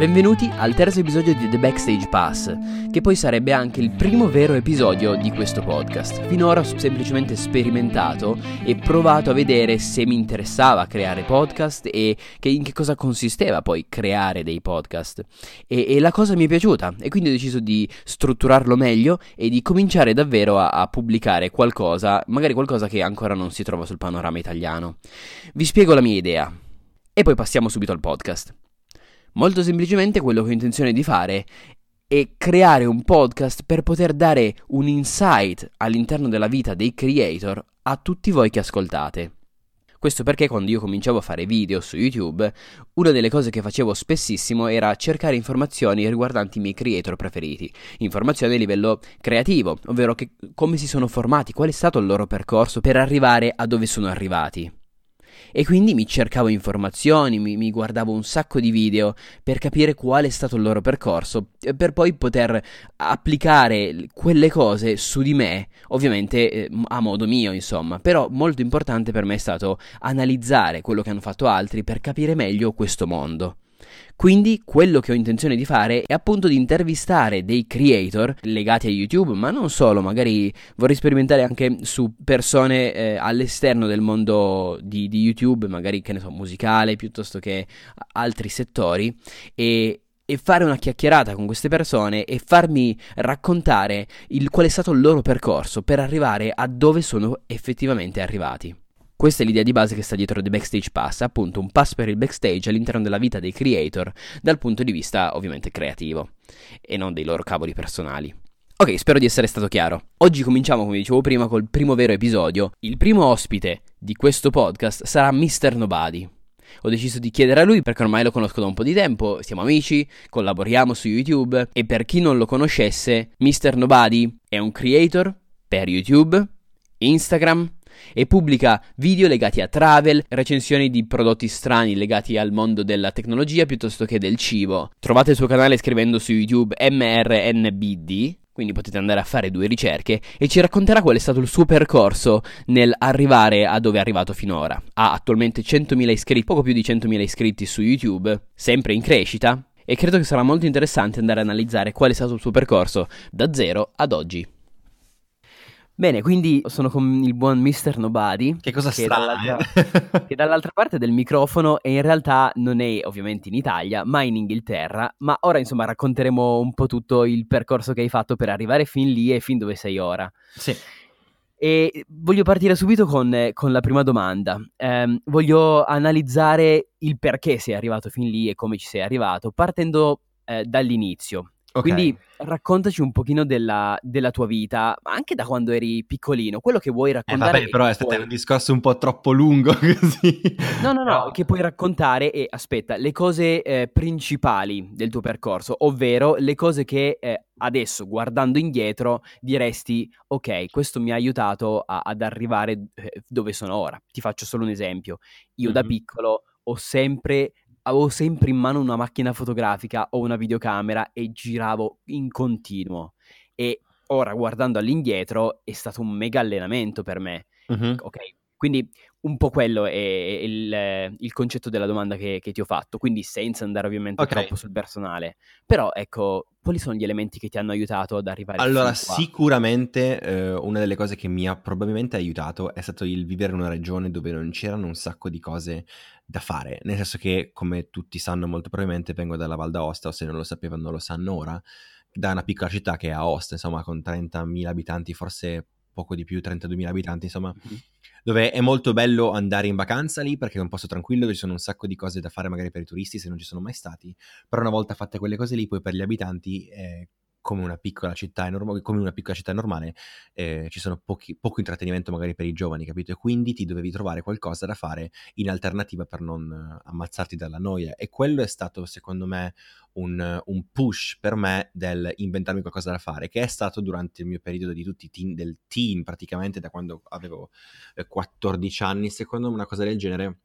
Benvenuti al terzo episodio di The Backstage Pass, che poi sarebbe anche il primo vero episodio di questo podcast. Finora ho semplicemente sperimentato e provato a vedere se mi interessava creare podcast e che in che cosa consisteva poi creare dei podcast. E, e, la cosa mi è piaciuta e quindi ho deciso di strutturarlo meglio e di cominciare davvero a, a pubblicare qualcosa, magari qualcosa che ancora non si trova sul panorama italiano. Vi spiego la mia idea e poi passiamo subito al podcast. Molto semplicemente quello che ho intenzione di fare è creare un podcast per poter dare un insight all'interno della vita dei creator a tutti voi che ascoltate. Questo perché quando io cominciavo a fare video su YouTube, una delle cose che facevo spessissimo era cercare informazioni riguardanti i miei creator preferiti, informazioni a livello creativo, ovvero che, come si sono formati, qual è stato il loro percorso per arrivare a dove sono arrivati. E quindi mi cercavo informazioni, mi, mi, guardavo un sacco di video per capire qual è stato il loro percorso, per poi poter applicare quelle cose su di me, ovviamente eh, a modo mio, insomma. Però molto importante per me è stato analizzare quello che hanno fatto altri per capire meglio questo mondo. Quindi quello che ho intenzione di fare è appunto di intervistare dei creator legati a YouTube, ma non solo, magari vorrei sperimentare anche su persone eh, all'esterno del mondo di, di, YouTube, magari che ne so, musicale piuttosto che altri settori e e fare una chiacchierata con queste persone e farmi raccontare il, qual è stato il loro percorso per arrivare a dove sono effettivamente arrivati. Questa è l'idea di base che sta dietro The Backstage Pass, appunto un pass per il backstage all'interno della vita dei creator dal punto di vista ovviamente creativo e non dei loro cavoli personali. Ok, spero di essere stato chiaro. Oggi cominciamo, come dicevo prima, col primo vero episodio. Il primo ospite di questo podcast sarà Mr. Nobody. Ho deciso di chiedere a lui perché ormai lo conosco da un po' di tempo, siamo amici, collaboriamo su YouTube e per chi non lo conoscesse, Mr. Nobody è un creator per YouTube, Instagram, e pubblica video legati a travel, recensioni di prodotti strani legati al mondo della tecnologia piuttosto che del cibo. Trovate il suo canale scrivendo su YouTube MRNBD, quindi potete andare a fare due ricerche e ci racconterà qual è stato il suo percorso nel arrivare a dove è arrivato finora. Ha attualmente 100.000 iscritti, poco più di 100.000 iscritti su YouTube, sempre in crescita, e credo che sarà molto interessante andare a analizzare qual è stato il suo percorso da zero ad oggi. Bene, quindi sono con il buon Mr. Nobody. Che cosa che strana. Dall'altra, che dall'altra parte del microfono e in realtà non è ovviamente in Italia, ma in Inghilterra. Ma ora insomma racconteremo un po' tutto il percorso che hai fatto per arrivare fin lì e fin dove sei ora. Sì. E voglio partire subito con, con la prima domanda. Eh, voglio analizzare il perché sei arrivato fin lì e come ci sei arrivato, partendo eh, dall'inizio. Okay. Quindi raccontaci un pochino della, della, tua vita, anche da quando eri piccolino, quello che vuoi raccontare. Eh vabbè, però è stato puoi... un discorso un po' troppo lungo così. No, no, no, che puoi raccontare e aspetta, le cose eh, principali del tuo percorso, ovvero le cose che eh, adesso, guardando indietro, diresti, ok, questo mi ha aiutato a, ad arrivare eh, dove sono ora. Ti faccio solo un esempio. Io mm-hmm. da piccolo ho sempre avevo sempre in mano una macchina fotografica o una videocamera e giravo in continuo. E ora guardando all'indietro è stato un mega allenamento per me. Uh-huh. Ok, quindi un po' quello è il, il concetto della domanda che, che, ti ho fatto, quindi senza andare ovviamente okay. troppo sul personale. Però ecco, quali sono gli elementi che ti hanno aiutato ad arrivare allora, sicuramente eh, una delle cose che mi ha probabilmente aiutato è stato il vivere in una regione dove non c'erano un sacco di cose da fare, nel senso che, come tutti sanno molto probabilmente, vengo dalla Val d'Aosta, o se non lo sapevano lo sanno ora, da una piccola città che è Aosta, insomma, con 30.000 abitanti, forse poco di più, 32.000 abitanti, insomma, mm-hmm. Dove è molto bello andare in vacanza lì perché è un posto tranquillo, dove ci sono un sacco di cose da fare magari per i turisti se non ci sono mai stati, però una volta fatte quelle cose lì, poi per gli abitanti è come una piccola città, enorme, come una piccola città normale, eh, ci sono pochi, poco intrattenimento magari per i giovani, capito? E quindi ti dovevi trovare qualcosa da fare in alternativa per non ammazzarti dalla noia. E quello è stato, secondo me, un, un push per me del inventarmi qualcosa da fare, che è stato durante il mio periodo di tutti teen, del teen, praticamente da quando avevo 14 eh, anni, secondo me una cosa del genere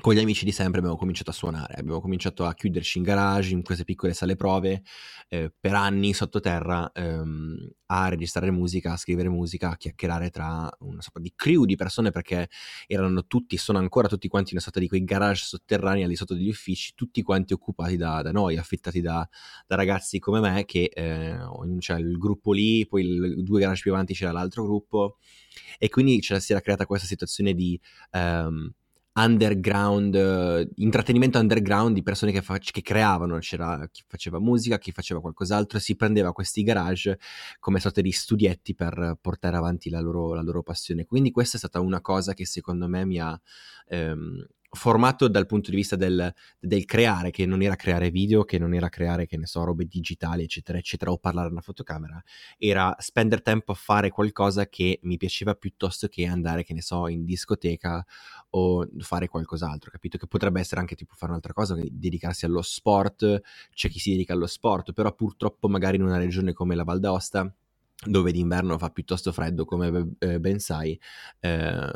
con gli amici di sempre abbiamo cominciato a suonare, abbiamo cominciato a chiuderci in garage, in queste piccole sale prove, eh, per anni sottoterra, ehm, a registrare musica, a scrivere musica, a chiacchierare tra una sorta di crew di persone perché erano tutti, sono ancora tutti quanti una sorta di quei garage sotterranei al di sotto degli uffici, tutti quanti occupati da, da noi, affittati da, da, ragazzi come me che eh, c'era il gruppo lì, poi il, due garage più avanti c'era l'altro gruppo. E quindi si era creata questa situazione di... Um, underground, uh, intrattenimento underground di persone che, fa- che, creavano, c'era chi faceva musica, chi faceva qualcos'altro e si prendeva questi garage come sorte di studietti per portare avanti la loro, la loro passione. Quindi questa è stata una cosa che secondo me mi ha ehm, formato dal punto di vista del, del, creare, che non era creare video, che non era creare, che ne so, robe digitali, eccetera, eccetera, o parlare a una fotocamera, era spendere tempo a fare qualcosa che mi piaceva piuttosto che andare, che ne so, in discoteca o fare qualcos'altro, capito? Che potrebbe essere anche tipo fare un'altra cosa, dedicarsi allo sport, c'è chi si dedica allo sport, però purtroppo magari in una regione come la Val d'Aosta dove d'inverno fa piuttosto freddo, come eh, ben sai, eh,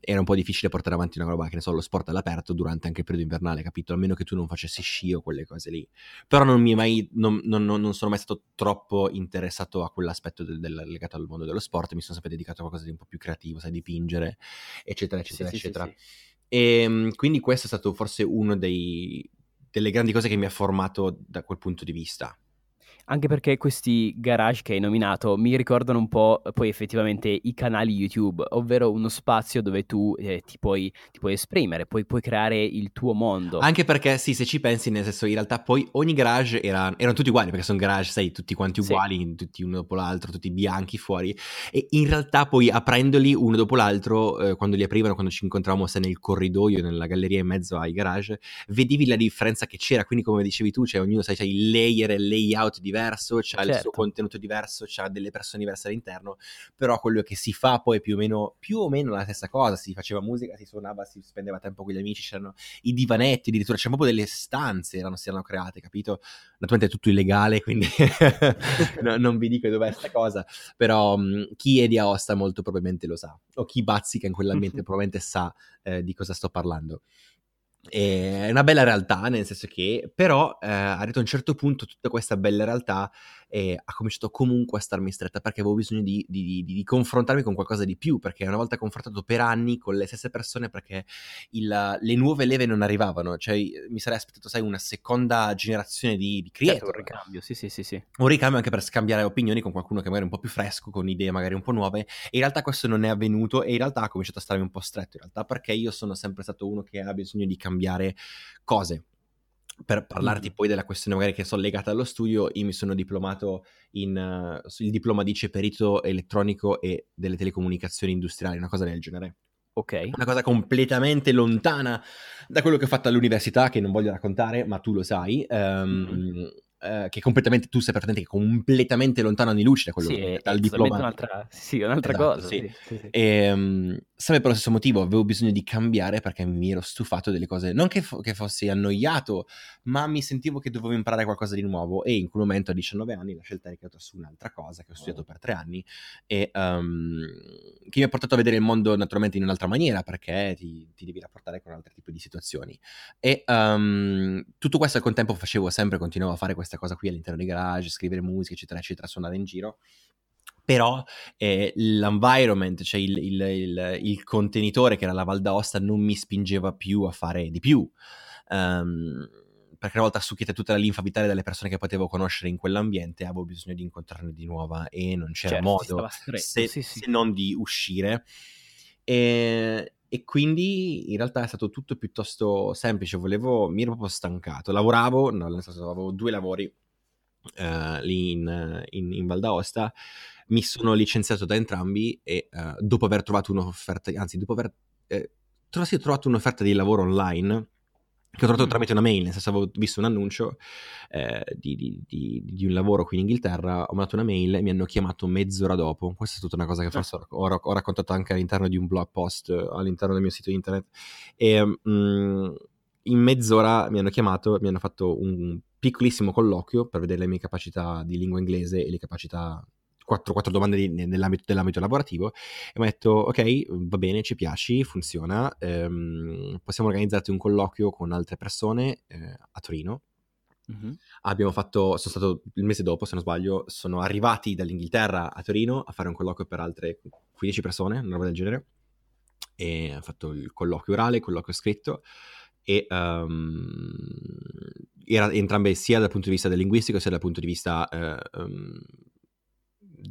era un po' difficile portare avanti una roba che ne so, lo sport all'aperto durante anche il periodo invernale, capito? Almeno che tu non facessi sci o quelle cose lì. Però non mi mai, non, non, non sono mai stato troppo interessato a quell'aspetto del, del, legato al mondo dello sport, mi sono sempre dedicato a qualcosa di un po' più creativo, sai, dipingere, eccetera, eccetera, sì, eccetera. Sì, sì, e ehm, quindi questo è stato forse uno dei, delle grandi cose che mi ha formato da quel punto di vista anche perché questi garage che hai nominato mi ricordano un po' poi effettivamente i canali YouTube, ovvero uno spazio dove tu eh, ti, puoi, ti, puoi, esprimere, poi puoi creare il tuo mondo. Anche perché sì, se ci pensi, nel senso in realtà poi ogni garage era, erano tutti uguali, perché sono garage, sai, tutti quanti uguali, sì. tutti uno dopo l'altro, tutti bianchi fuori, e in realtà poi aprendoli uno dopo l'altro, eh, quando li aprivano, quando ci incontravamo se nel corridoio, nella galleria in mezzo ai garage, vedevi la differenza che c'era, quindi come dicevi tu, cioè ognuno, sai, c'è il layer e il layout diverso, diverso, c'ha certo. il suo certo. contenuto diverso, c'ha delle persone diverse all'interno, però quello che si fa poi è più o meno, più o meno la stessa cosa, si faceva musica, si suonava, si spendeva tempo con gli amici, c'erano i divanetti, addirittura c'erano proprio delle stanze, erano, si erano create, capito? Naturalmente è tutto illegale, quindi no, non vi dico dov'è questa cosa, però mh, chi è di Aosta molto probabilmente lo sa, o chi bazzica in quell'ambiente probabilmente sa eh, di cosa sto parlando. È una bella realtà, nel senso che, però, eh, arrivato a un certo punto, tutta questa bella realtà eh, ha cominciato comunque a starmi stretta perché avevo bisogno di, di, di, di, confrontarmi con qualcosa di più. Perché una volta confrontato per anni con le stesse persone, perché il, le nuove leve non arrivavano, cioè mi sarei aspettato, sai, una seconda generazione di, di creator. Certo, un ricambio, sì, sì, sì, sì. Un ricambio anche per scambiare opinioni con qualcuno che magari è un po' più fresco, con idee magari un po' nuove. E in realtà questo non è avvenuto e in realtà ha cominciato a starmi un po' stretto, in realtà, perché io sono sempre stato uno che ha bisogno di cambiare cambiare cose. Per parlarti poi della questione magari che sono legata allo studio, io mi sono diplomato in uh, il diploma dice perito elettronico e delle telecomunicazioni industriali, una cosa del genere. Ok. Una cosa completamente lontana da quello che ho fatto all'università, che non voglio raccontare, ma tu lo sai. Um, mm eh, che completamente tu sei è completamente lontano anni luce da quello sì, che dal diploma. un'altra, sì, un'altra esatto, cosa sì. Sì, sì, e, um, sempre per lo stesso motivo avevo bisogno di cambiare perché mi ero stufato delle cose non che, fo- che, fossi annoiato ma mi sentivo che dovevo imparare qualcosa di nuovo e in quel momento a 19 anni la scelta è ricaduta su un'altra cosa che ho studiato per tre anni e um, che mi ha portato a vedere il mondo naturalmente in un'altra maniera perché ti, ti devi rapportare con altri tipi di situazioni. E um, tutto questo al contempo facevo sempre continuavo a fare questa questa cosa qui all'interno dei garage, scrivere musica, eccetera, eccetera, suonare in giro. Però eh, l'environment, cioè il, il, il, il, contenitore che era la Val d'Aosta, non mi spingeva più a fare di più. Um, perché una volta succhiata tutta la linfa vitale delle persone che potevo conoscere in quell'ambiente, avevo bisogno di incontrarne di nuova e non c'era certo, modo se, sì, sì. se, non di uscire. E, e quindi in realtà è stato tutto piuttosto semplice, volevo, mi ero proprio stancato, lavoravo, no, nel senso avevo due lavori uh, lì in, in, in Val d'Aosta, mi sono licenziato da entrambi e uh, dopo aver trovato un'offerta, anzi dopo aver eh, trovato un'offerta di lavoro online, che ho trovato tramite una mail, nel senso avevo visto un annuncio eh, di, di, di, di, un lavoro qui in Inghilterra, ho mandato una mail e mi hanno chiamato mezz'ora dopo. Questa è tutta una cosa che forse ho, ho raccontato anche all'interno di un blog post all'interno del mio sito internet. E mh, mm, in mezz'ora mi hanno chiamato, mi hanno fatto un piccolissimo colloquio per vedere le mie capacità di lingua inglese e le capacità quattro, quattro domande di, nell'ambito, nell'ambito, lavorativo e mi ha detto ok va bene ci piaci funziona ehm, possiamo organizzarti un colloquio con altre persone eh, a Torino mm-hmm. abbiamo fatto sono stato il mese dopo se non sbaglio sono arrivati dall'Inghilterra a Torino a fare un colloquio per altre 15 persone una roba del genere e ha fatto il colloquio orale il colloquio scritto e um, era entrambe sia dal punto di vista del linguistico sia dal punto di vista uh, um,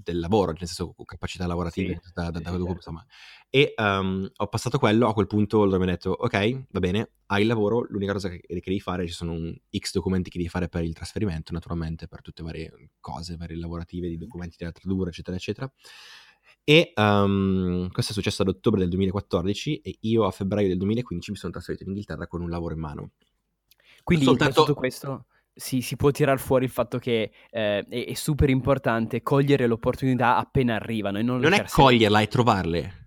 del lavoro, nel senso capacità lavorative, sì, da, da, sì, da, certo. insomma. E um, ho passato quello, a quel punto loro mi hanno detto, ok, va bene, hai il lavoro, l'unica cosa che, che, devi fare, ci sono un X documenti che devi fare per il trasferimento, naturalmente, per tutte le varie cose, varie lavorative, di documenti da tradurre, eccetera, eccetera. E um, questo è successo ad ottobre del 2014 e io a febbraio del 2015 mi sono trasferito in Inghilterra con un lavoro in mano. Quindi Soltanto... tutto questo si, si può tirare fuori il fatto che eh, è, è, super importante cogliere le opportunità appena arrivano. E non, non è coglierla, è trovarle.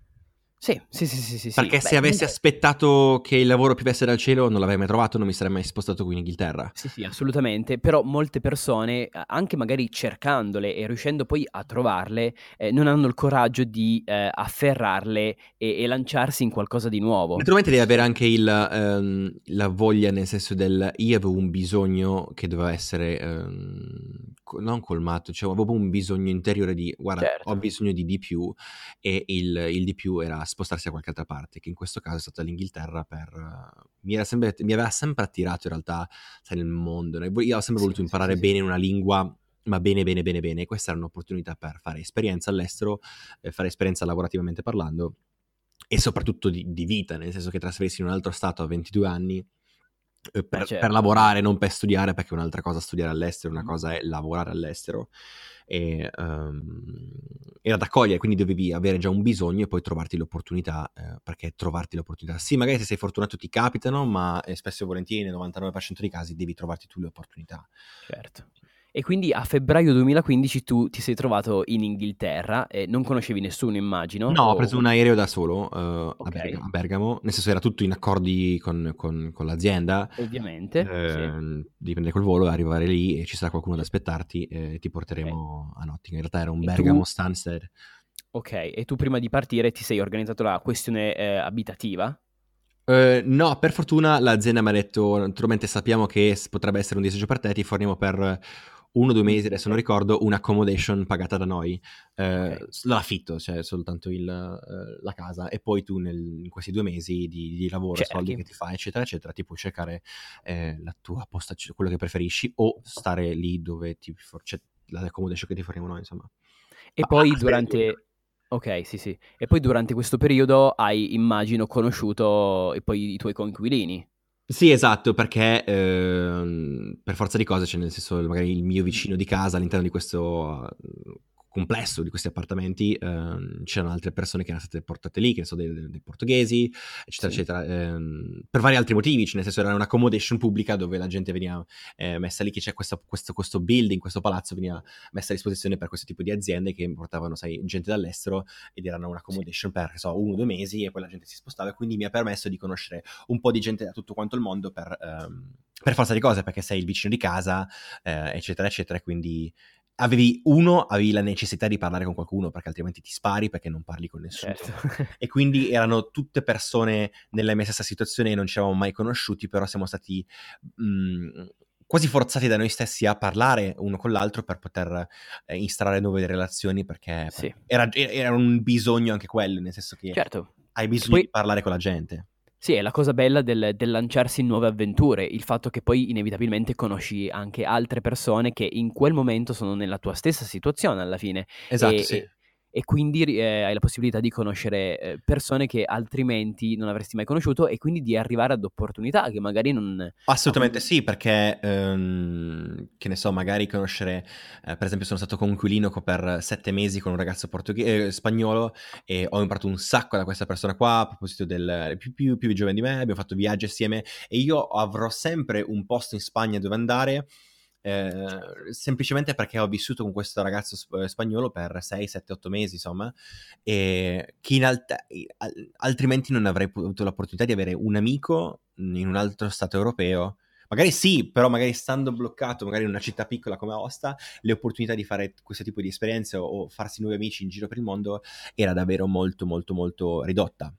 Sì, sì, sì, sì, sì Perché se Beh, avessi comunque... aspettato che il lavoro piovesse dal cielo non l'avrei mai trovato, non mi sarei mai spostato qui in Inghilterra. Sì, sì, assolutamente. Però molte persone, anche magari cercandole e riuscendo poi a trovarle, eh, non hanno il coraggio di eh, afferrarle e, e, lanciarsi in qualcosa di nuovo. Naturalmente devi avere anche il, ehm, la voglia, nel senso del io avevo un bisogno che doveva essere ehm, non colmato, cioè avevo un bisogno interiore di guarda, certo. ho bisogno di di più e il, il di più era spostarsi da qualche altra parte, che in questo caso è stata l'Inghilterra per... Uh, mi, sempre, mi, aveva sempre attirato in realtà, sai, nel mondo. Io ho sempre voluto imparare sì, bene sì. una lingua, ma bene, bene, bene, bene. Questa era un'opportunità per fare esperienza all'estero, eh, fare esperienza lavorativamente parlando e soprattutto di, di, vita, nel senso che trasferirsi in un altro stato a 22 anni eh, per, certo. per, lavorare, non per studiare, perché un'altra cosa è studiare all'estero, una cosa è lavorare all'estero e, um, era da cogliere, quindi dovevi avere già un bisogno e poi trovarti l'opportunità, eh, perché trovarti l'opportunità, sì magari se sei fortunato ti capitano, ma eh, spesso e volentieri nel 99% dei casi devi trovarti tu le opportunità. Certo. E quindi a febbraio 2015 tu ti sei trovato in Inghilterra e non conoscevi nessuno, immagino? No, o... ho preso un aereo da solo uh, okay. a, Bergamo, nel senso era tutto in accordi con, con, con l'azienda. Ovviamente. Eh, sì. Devi prendere col volo, arrivare lì e ci sarà qualcuno ad aspettarti e ti porteremo okay. a Nottingham. In realtà era un e Bergamo tu... Stansted. Ok, e tu prima di partire ti sei organizzato la questione eh, abitativa? Uh, no, per fortuna l'azienda mi ha detto, naturalmente sappiamo che potrebbe essere un disagio per te, ti forniamo per uno o due mesi, adesso non ricordo, un'accommodation pagata da noi, eh, okay. l'affitto, cioè soltanto il, eh, la casa, e poi tu nel, in questi due mesi di, di lavoro, Cerchi. soldi che ti fai, eccetera, eccetera, ti puoi cercare eh, la tua posta, quello che preferisci, o stare lì dove ti for- c'è l'accommodation che ti faremo noi, insomma. E Ma, poi durante... Ok, sì, sì. E poi durante questo periodo hai, immagino, conosciuto e poi i tuoi coinquilini. Sì, esatto, perché eh, per forza di cose, cioè nel senso magari il mio vicino di casa all'interno di questo complesso di questi appartamenti ehm, c'erano altre persone che erano state portate lì, che ne so, dei, dei portoghesi, eccetera, sì. eccetera, ehm, per vari altri motivi, cioè nel senso era un'accommodation pubblica dove la gente veniva eh, messa lì, che c'è questo, questo, questo, building, questo palazzo veniva messo a disposizione per questo tipo di aziende che portavano, sai, gente dall'estero ed erano un'accommodation sì. per, so, uno o due mesi e poi la gente si spostava e quindi mi ha permesso di conoscere un po' di gente da tutto quanto il mondo per... Ehm, per forza di cose, perché sei il vicino di casa, eh, eccetera, eccetera, quindi avevi uno, avevi la necessità di parlare con qualcuno perché altrimenti ti spari perché non parli con nessuno. Certo. e quindi erano tutte persone nella mia stessa situazione e non ci avevamo mai conosciuti, però siamo stati mh, mm, quasi forzati da noi stessi a parlare uno con l'altro per poter eh, instaurare nuove relazioni perché sì. era, era, un bisogno anche quello, nel senso che certo. hai bisogno Poi... di parlare con la gente. Sì, è la cosa bella del, del, lanciarsi in nuove avventure, il fatto che poi inevitabilmente conosci anche altre persone che in quel momento sono nella tua stessa situazione alla fine. Esatto, e, sì. E, e quindi eh, hai la possibilità di conoscere eh, persone che altrimenti non avresti mai conosciuto e quindi di arrivare ad opportunità che magari non... Assolutamente sì, perché ehm, che ne so, magari conoscere, eh, per esempio sono stato conquilino per sette mesi con un ragazzo portoghe- eh, spagnolo e ho imparato un sacco da questa persona qua a proposito del più, più, più giovane di me, abbiamo fatto viaggi assieme e io avrò sempre un posto in Spagna dove andare eh, semplicemente perché ho vissuto con questo ragazzo sp- eh, spagnolo per 6, 7, 8 mesi, insomma, che alt- altrimenti non avrei avuto l'opportunità di avere un amico in un altro stato europeo magari sì, però magari stando bloccato, magari in una città piccola come Aosta, le opportunità di fare questo tipo di esperienze o, o farsi nuovi amici in giro per il mondo era davvero molto molto molto ridotta.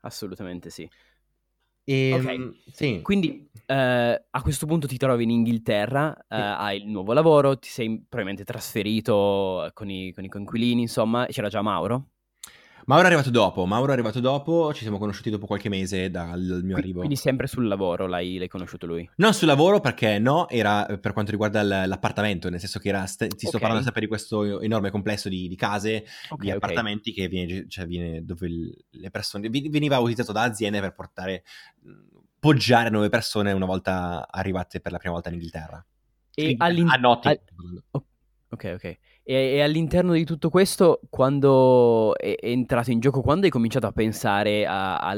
Assolutamente sì. E, Ok, mm, sì. Quindi eh, a questo punto ti trovi in Inghilterra, Sì. hai il nuovo lavoro, ti sei probabilmente trasferito con i, con i coinquilini, insomma, c'era già Mauro? Mauro è arrivato dopo, Mauro è arrivato dopo, ci siamo conosciuti dopo qualche mese dal mio arrivo. Quindi sempre sul lavoro l'hai, l'hai conosciuto lui? Non sul lavoro perché no, era eh, per quanto riguarda l'appartamento, nel senso che era, st- ti sto Ok. parlando sempre di questo enorme complesso di, di case, Ok, di appartamenti che viene, cioè viene dove le persone, veniva utilizzato da aziende per portare, poggiare nuove persone una volta arrivate per la prima volta in Inghilterra. E Quindi, all'in- a Notting. al- o- Ok, ok. E, e all'interno di tutto questo, quando è, è entrato in gioco, quando hai cominciato a pensare a, a-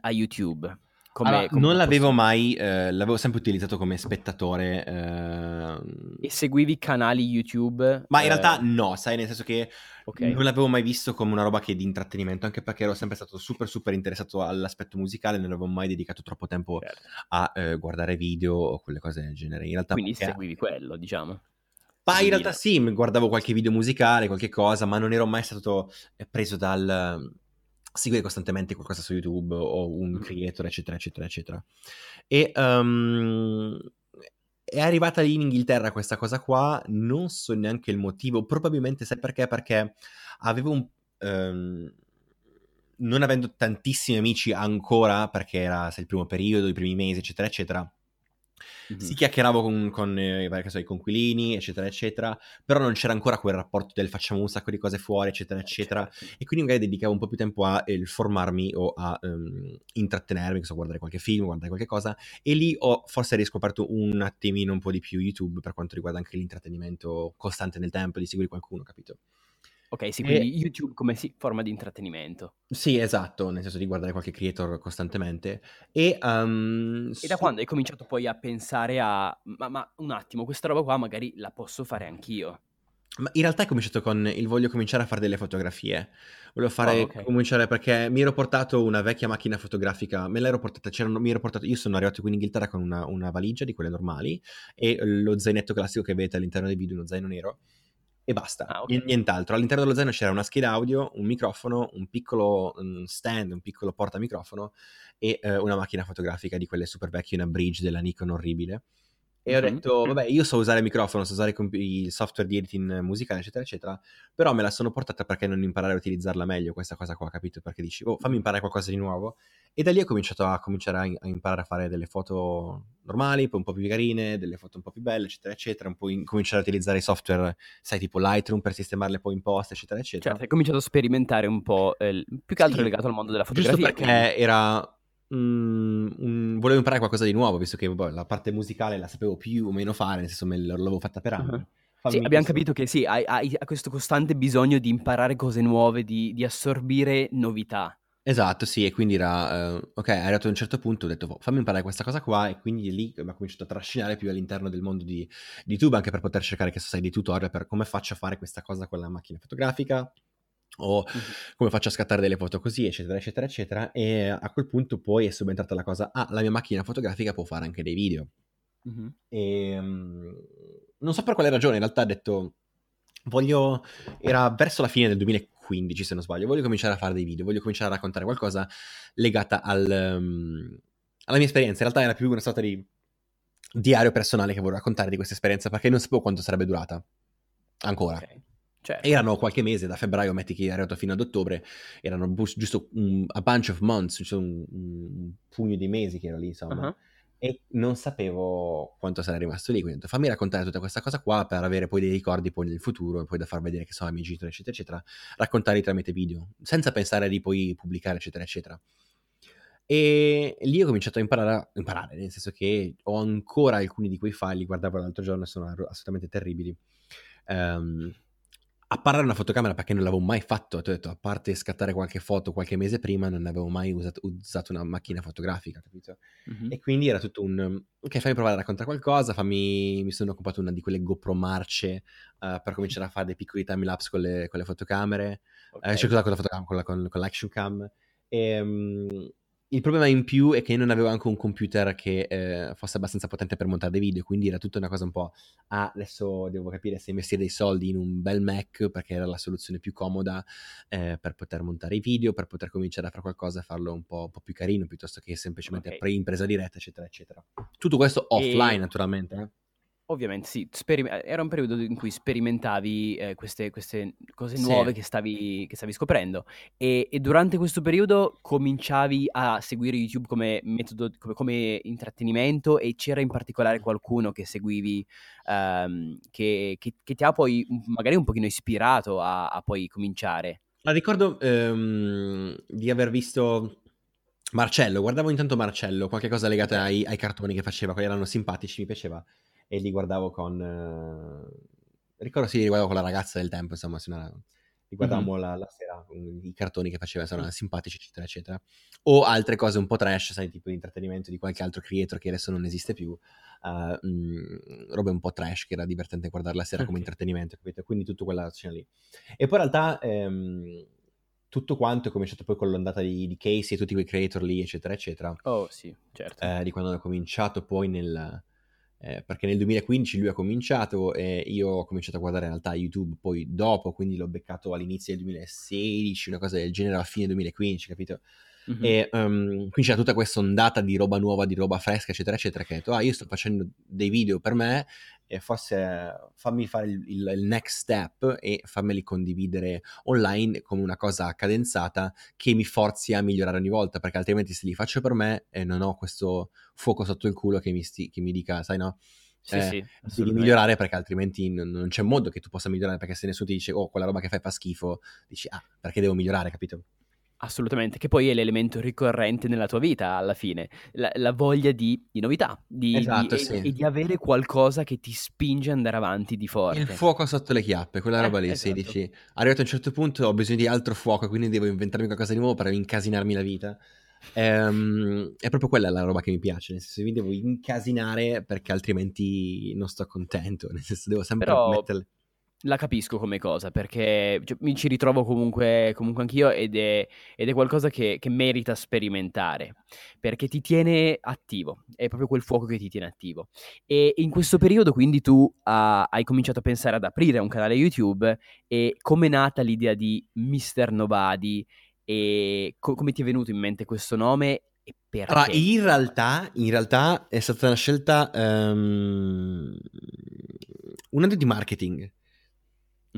a YouTube? Come, Allora, come non l'avevo possi- mai, eh, l'avevo sempre utilizzato come spettatore. ehm, E seguivi canali YouTube? Ma in eh, realtà no, sai, nel senso che Ok. non l'avevo mai visto come una roba che di intrattenimento, anche perché ero sempre stato super super interessato all'aspetto musicale, non avevo mai dedicato troppo tempo certo. a eh, guardare video o quelle cose del genere. In realtà, Quindi perché- seguivi quello, diciamo. Ma in realtà sì, guardavo qualche video musicale, qualche cosa, ma non ero mai stato eh, preso dal eh, seguire costantemente qualcosa su YouTube o un creator, eccetera, eccetera, eccetera. E ehm, è arrivata lì in Inghilterra questa cosa qua, non so neanche il motivo, probabilmente sai perché? Perché avevo un... ehm, non avendo tantissimi amici ancora, perché era il primo periodo, i primi mesi, eccetera, eccetera, Mhm. si chiacchieravo con, con eh, so, i conquilini, eccetera, eccetera, però non c'era ancora quel rapporto del facciamo un sacco di cose fuori, eccetera, Eh, eccetera. certo. E quindi magari dedicavo un po' più tempo a eh, formarmi o a ehm, intrattenermi, so, guardare qualche film, guardare qualche cosa. E lì ho forse riscoperto un attimino un po' di più YouTube per quanto riguarda anche l'intrattenimento costante nel tempo, di seguire qualcuno, capito? Ok, sì, E- quindi YouTube come forma di intrattenimento. Sì, esatto, nel senso di guardare qualche creator costantemente. E, ehm, E da su- quando hai cominciato poi a pensare a... Ma, ma un attimo, questa roba qua magari la posso fare anch'io. Ma in realtà è cominciato con il voglio cominciare a fare delle fotografie. Volevo fare Ah, ok. cominciare perché mi ero portato una vecchia macchina fotografica, me l'ero portata, c'erano, mi ero portato, io sono arrivato qui in Inghilterra con una, una valigia di quelle normali e lo zainetto classico che vedete all'interno del video, uno zaino nero e basta, Ah, ok. Nien- nient'altro. All'interno dello zaino c'era una scheda audio, un microfono, un piccolo mm, stand, un piccolo portamicrofono e eh, una macchina fotografica di quelle super vecchie, una bridge della Nikon orribile. E ho Mhm. detto, vabbè, io so usare il microfono, so usare il software di editing musicale, eccetera, eccetera, però me la sono portata perché non imparare a utilizzarla meglio, questa cosa qua, capito? Perché dici, oh, fammi imparare qualcosa di nuovo. E da lì ho cominciato a cominciare a, a imparare a fare delle foto normali, poi un po' più carine, delle foto un po' più belle, eccetera, eccetera, un po' in- cominciare a utilizzare i software, sai, tipo Lightroom per sistemarle poi in post, eccetera, eccetera. Certo, hai cominciato a sperimentare un po', eh, più che altro Sì, legato al mondo della Giusto fotografia. perché era... mm, un- volevo imparare qualcosa di nuovo, visto che boh, la parte musicale la sapevo più o meno fare, nel senso me l'avevo fatta per anni. Uh-huh. Sì, abbiamo questo- capito che sì, hai, hai- questo costante bisogno di imparare cose nuove, di, di assorbire novità. Esatto, sì, e quindi era, eh, ok, arrivato a un certo punto, ho detto, "Oh, fammi imparare questa cosa qua, e quindi lì mi ha cominciato a trascinare più all'interno del mondo di, di YouTube, anche per poter cercare, che so, sai, dei tutorial per come faccio a fare questa cosa con la macchina fotografica, o come faccio a scattare delle foto così, eccetera, eccetera, eccetera, e a quel punto poi è subentrata la cosa, ah, la mia macchina fotografica può fare anche dei video. Mhm. E mm, non so per quale ragione, in realtà ha detto voglio era verso la fine del 2015 se non sbaglio, voglio cominciare a fare dei video, voglio cominciare a raccontare qualcosa legata al, um, alla mia esperienza. In realtà era più una sorta di diario personale che volevo raccontare di questa esperienza perché non sapevo quanto sarebbe durata ancora. Ok, certo. Erano qualche mese, da febbraio, metti che è arrivato fino ad ottobre, erano giusto un, a bunch of months, cioè un, un pugno di mesi che ero lì, insomma Uh-huh. e non sapevo quanto sarei rimasto lì, quindi ho detto fammi raccontare tutta questa cosa qua per avere poi dei ricordi poi nel futuro e poi da far vedere che sono ai miei genitori eccetera eccetera, raccontarli tramite video, senza pensare di poi pubblicare eccetera eccetera. E lì ho cominciato a imparare, a imparare, nel senso che ho ancora alcuni di quei file, li guardavo l'altro giorno e sono assolutamente terribili. Ehm, a parlare una fotocamera perché non l'avevo mai fatto, ti ho detto, a parte scattare qualche foto qualche mese prima, non avevo mai usato, usato una macchina fotografica, capito? Mhm. E quindi era tutto un ok, fammi provare a raccontare qualcosa. Fammi, mi sono comprato una di quelle GoPro marce eh, per cominciare a fare dei piccoli time lapse con le, con le fotocamere. Ok. Eh, cioè, con la fotocamera, con, la, con, con l'action cam. E, mm, il problema in più è che non avevo anche un computer che eh, fosse abbastanza potente per montare dei video, quindi era tutta una cosa un po', ah, adesso devo capire se investire dei soldi in un bel Mac perché era la soluzione più comoda eh, per poter montare i video, per poter cominciare a fare qualcosa e farlo un po', un po più carino, piuttosto che semplicemente okay. pre-impresa diretta, eccetera, eccetera. Tutto questo offline, e... naturalmente. Eh? Ovviamente sì, speri- era un periodo in cui sperimentavi eh, queste, queste, cose nuove sì. che, stavi, che, stavi, scoprendo e, e, durante questo periodo cominciavi a seguire YouTube come metodo, come, come intrattenimento e c'era in particolare qualcuno che seguivi um, che, che, che, ti ha poi magari un pochino ispirato a, a poi cominciare? Ma ricordo um, di aver visto Marcello, guardavo intanto Marcello, qualche cosa legata ai, ai cartoni che faceva, quelli erano simpatici, mi piaceva e li guardavo con... Eh... Ricordo sì, li guardavo con la ragazza del tempo, insomma, li guardavamo mm-hmm. la, la, sera, i cartoni che faceva, erano simpatici, eccetera, eccetera. O altre cose un po' trash, sai, tipo di intrattenimento di qualche altro creator che adesso non esiste più. Uh, mh, robe un po' trash che era divertente guardare la sera okay. come intrattenimento, capito? Quindi tutta quella scena lì. E poi in realtà... Ehm, tutto quanto è cominciato poi con l'ondata di, di, Casey e tutti quei creator lì, eccetera, eccetera. Oh, sì, certo. Eh, di quando hanno cominciato poi nel, eh, perché nel 2015 lui ha cominciato e io ho cominciato a guardare in realtà YouTube poi dopo, quindi l'ho beccato all'inizio del 2016, una cosa del genere, a fine 2015, capito? Mm-hmm. E um, quindi c'è tutta questa ondata di roba nuova, di roba fresca, eccetera, eccetera, che ho detto, ah, io sto facendo dei video per me e forse fammi fare il, il, il, next step e fammeli condividere online come una cosa cadenzata che mi forzi a migliorare ogni volta, perché altrimenti se li faccio per me e non ho questo fuoco sotto il culo che mi, sti, che mi dica, sai no? Sì, eh, sì, devi migliorare perché altrimenti non, non, c'è modo che tu possa migliorare perché se nessuno ti dice oh quella roba che fai fa schifo dici ah perché devo migliorare capito? Assolutamente, che poi è l'elemento ricorrente nella tua vita alla fine, la, la voglia di, di, novità di, esatto, di, sì. e, e, di avere qualcosa che ti spinge ad andare avanti di forte. Il fuoco sotto le chiappe, quella eh, roba lì, esatto. sì, dici, arrivato a un certo punto ho bisogno di altro fuoco, quindi devo inventarmi qualcosa di nuovo per incasinarmi la vita. Ehm, è proprio quella la roba che mi piace, nel senso mi devo incasinare perché altrimenti non sto contento, nel senso devo sempre Però... metterle la capisco come cosa perché cioè, mi ci ritrovo comunque, comunque anch'io ed è, ed è qualcosa che, che, merita sperimentare perché ti tiene attivo, è proprio quel fuoco che ti tiene attivo. E in questo periodo quindi tu uh, hai cominciato a pensare ad aprire un canale YouTube e come è nata l'idea di Mr. Nobody e co- come ti è venuto in mente questo nome? Allora, in realtà, in realtà è stata una scelta um, una di marketing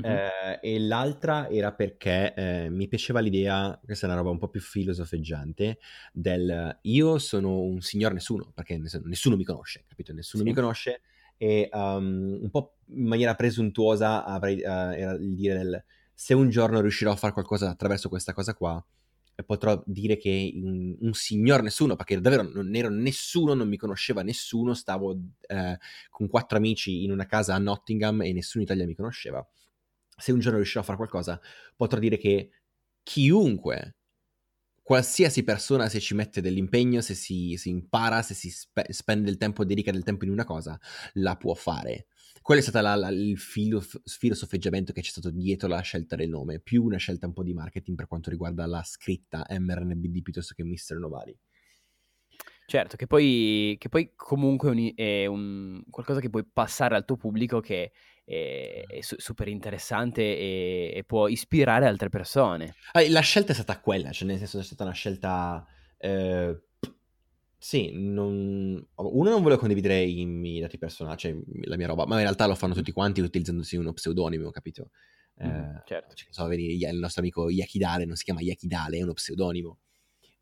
Eh, e l'altra era perché eh, mi piaceva l'idea, questa è una roba un po' più filosofeggiante, del io sono un signor nessuno, perché nessuno, nessuno mi conosce, capito? Nessuno sì. mi conosce e um, un po' in maniera presuntuosa avrei, uh, era il dire del se un giorno riuscirò a fare qualcosa attraverso questa cosa qua, potrò dire che un, un, signor nessuno, perché davvero non ero nessuno, non mi conosceva nessuno, stavo eh, con quattro amici in una casa a Nottingham e nessuno in Italia mi conosceva se un giorno riuscirò a fare qualcosa, potrò dire che chiunque, qualsiasi persona, se ci mette dell'impegno, se si, si impara, se si spe- spende il tempo, dedica del tempo in una cosa, la può fare. Quello è stato la, la, il filo, filosofeggiamento che c'è stato dietro la scelta del nome, più una scelta un po' di marketing per quanto riguarda la scritta MRNBD piuttosto che Mr. Novali. Certo, che poi, che poi comunque un, è un, qualcosa che puoi passare al tuo pubblico che è, è su- super interessante e, e, può ispirare altre persone. La scelta è stata quella, cioè nel senso è stata una scelta... Eh, sì, non... uno non volevo condividere i miei dati personali, cioè la mia roba, ma in realtà lo fanno tutti quanti utilizzandosi uno pseudonimo, capito? Mm, eh, certo. Cioè, so, il nostro amico Yakidale non si chiama Yakidale, è uno pseudonimo.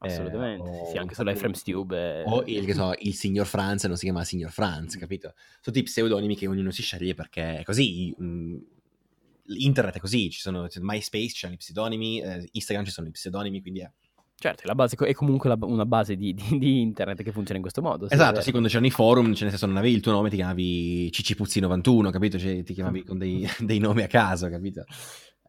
Assolutamente, eh, sì, anche sull'iFrames Tube. O il, che so, il signor Franz non si chiama signor Franz, capito? Sono tutti pseudonimi che ognuno si sceglie perché è così. Mh, internet è così, ci sono MySpace, ci sono gli pseudonimi, eh, Instagram ci sono gli pseudonimi, quindi è... Certo, la base è comunque la, una base di, di, di, internet che funziona in questo modo. Esatto, sì, quando c'erano i forum, cioè nel senso non avevi il tuo nome, ti chiamavi Cicipuzzi91, capito? Cioè, ti chiamavi con dei, dei nomi a caso, capito?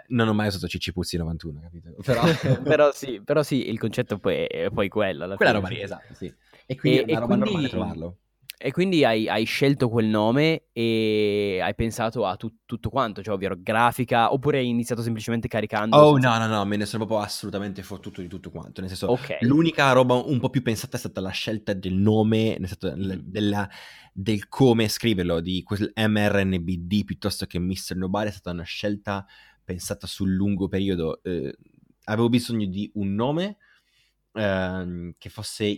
Non ho mai usato Cicci Puzzi 91, capito? Però... però, sì, però sì, il concetto poi è poi quello. Quella roba lì, esatto, sì. E quindi e, è una roba quindi... normale trovarlo. E quindi hai, hai, scelto quel nome e hai pensato a tu, tutto quanto, cioè ovvero grafica, oppure hai iniziato semplicemente caricando? Oh senza... no, no, no, me ne sono proprio assolutamente fottuto di tutto quanto, nel senso, okay. l'unica roba un po' più pensata è stata la scelta del nome, nel senso, mm. della, del come scriverlo, di quel MRNBD piuttosto che Mr. Nobody, è stata una scelta pensata sul lungo periodo. Eh, avevo bisogno di un nome eh, che fosse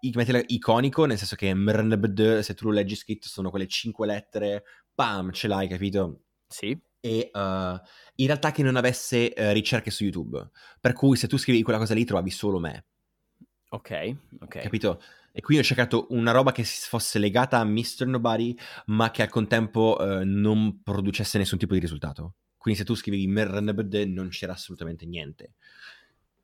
iconico, nel senso che MRNBD, se tu lo leggi scritto, sono quelle cinque lettere, bam, ce l'hai, capito? Sì. E uh, in realtà che non avesse uh, ricerche su YouTube. Per cui se tu scrivi quella cosa lì trovavi solo me. Ok, ok. Capito? E quindi ho cercato una roba che fosse legata a Mr. Nobody, ma che al contempo uh, non producesse nessun tipo di risultato. Quindi se tu scrivevi MRNBD non c'era assolutamente niente.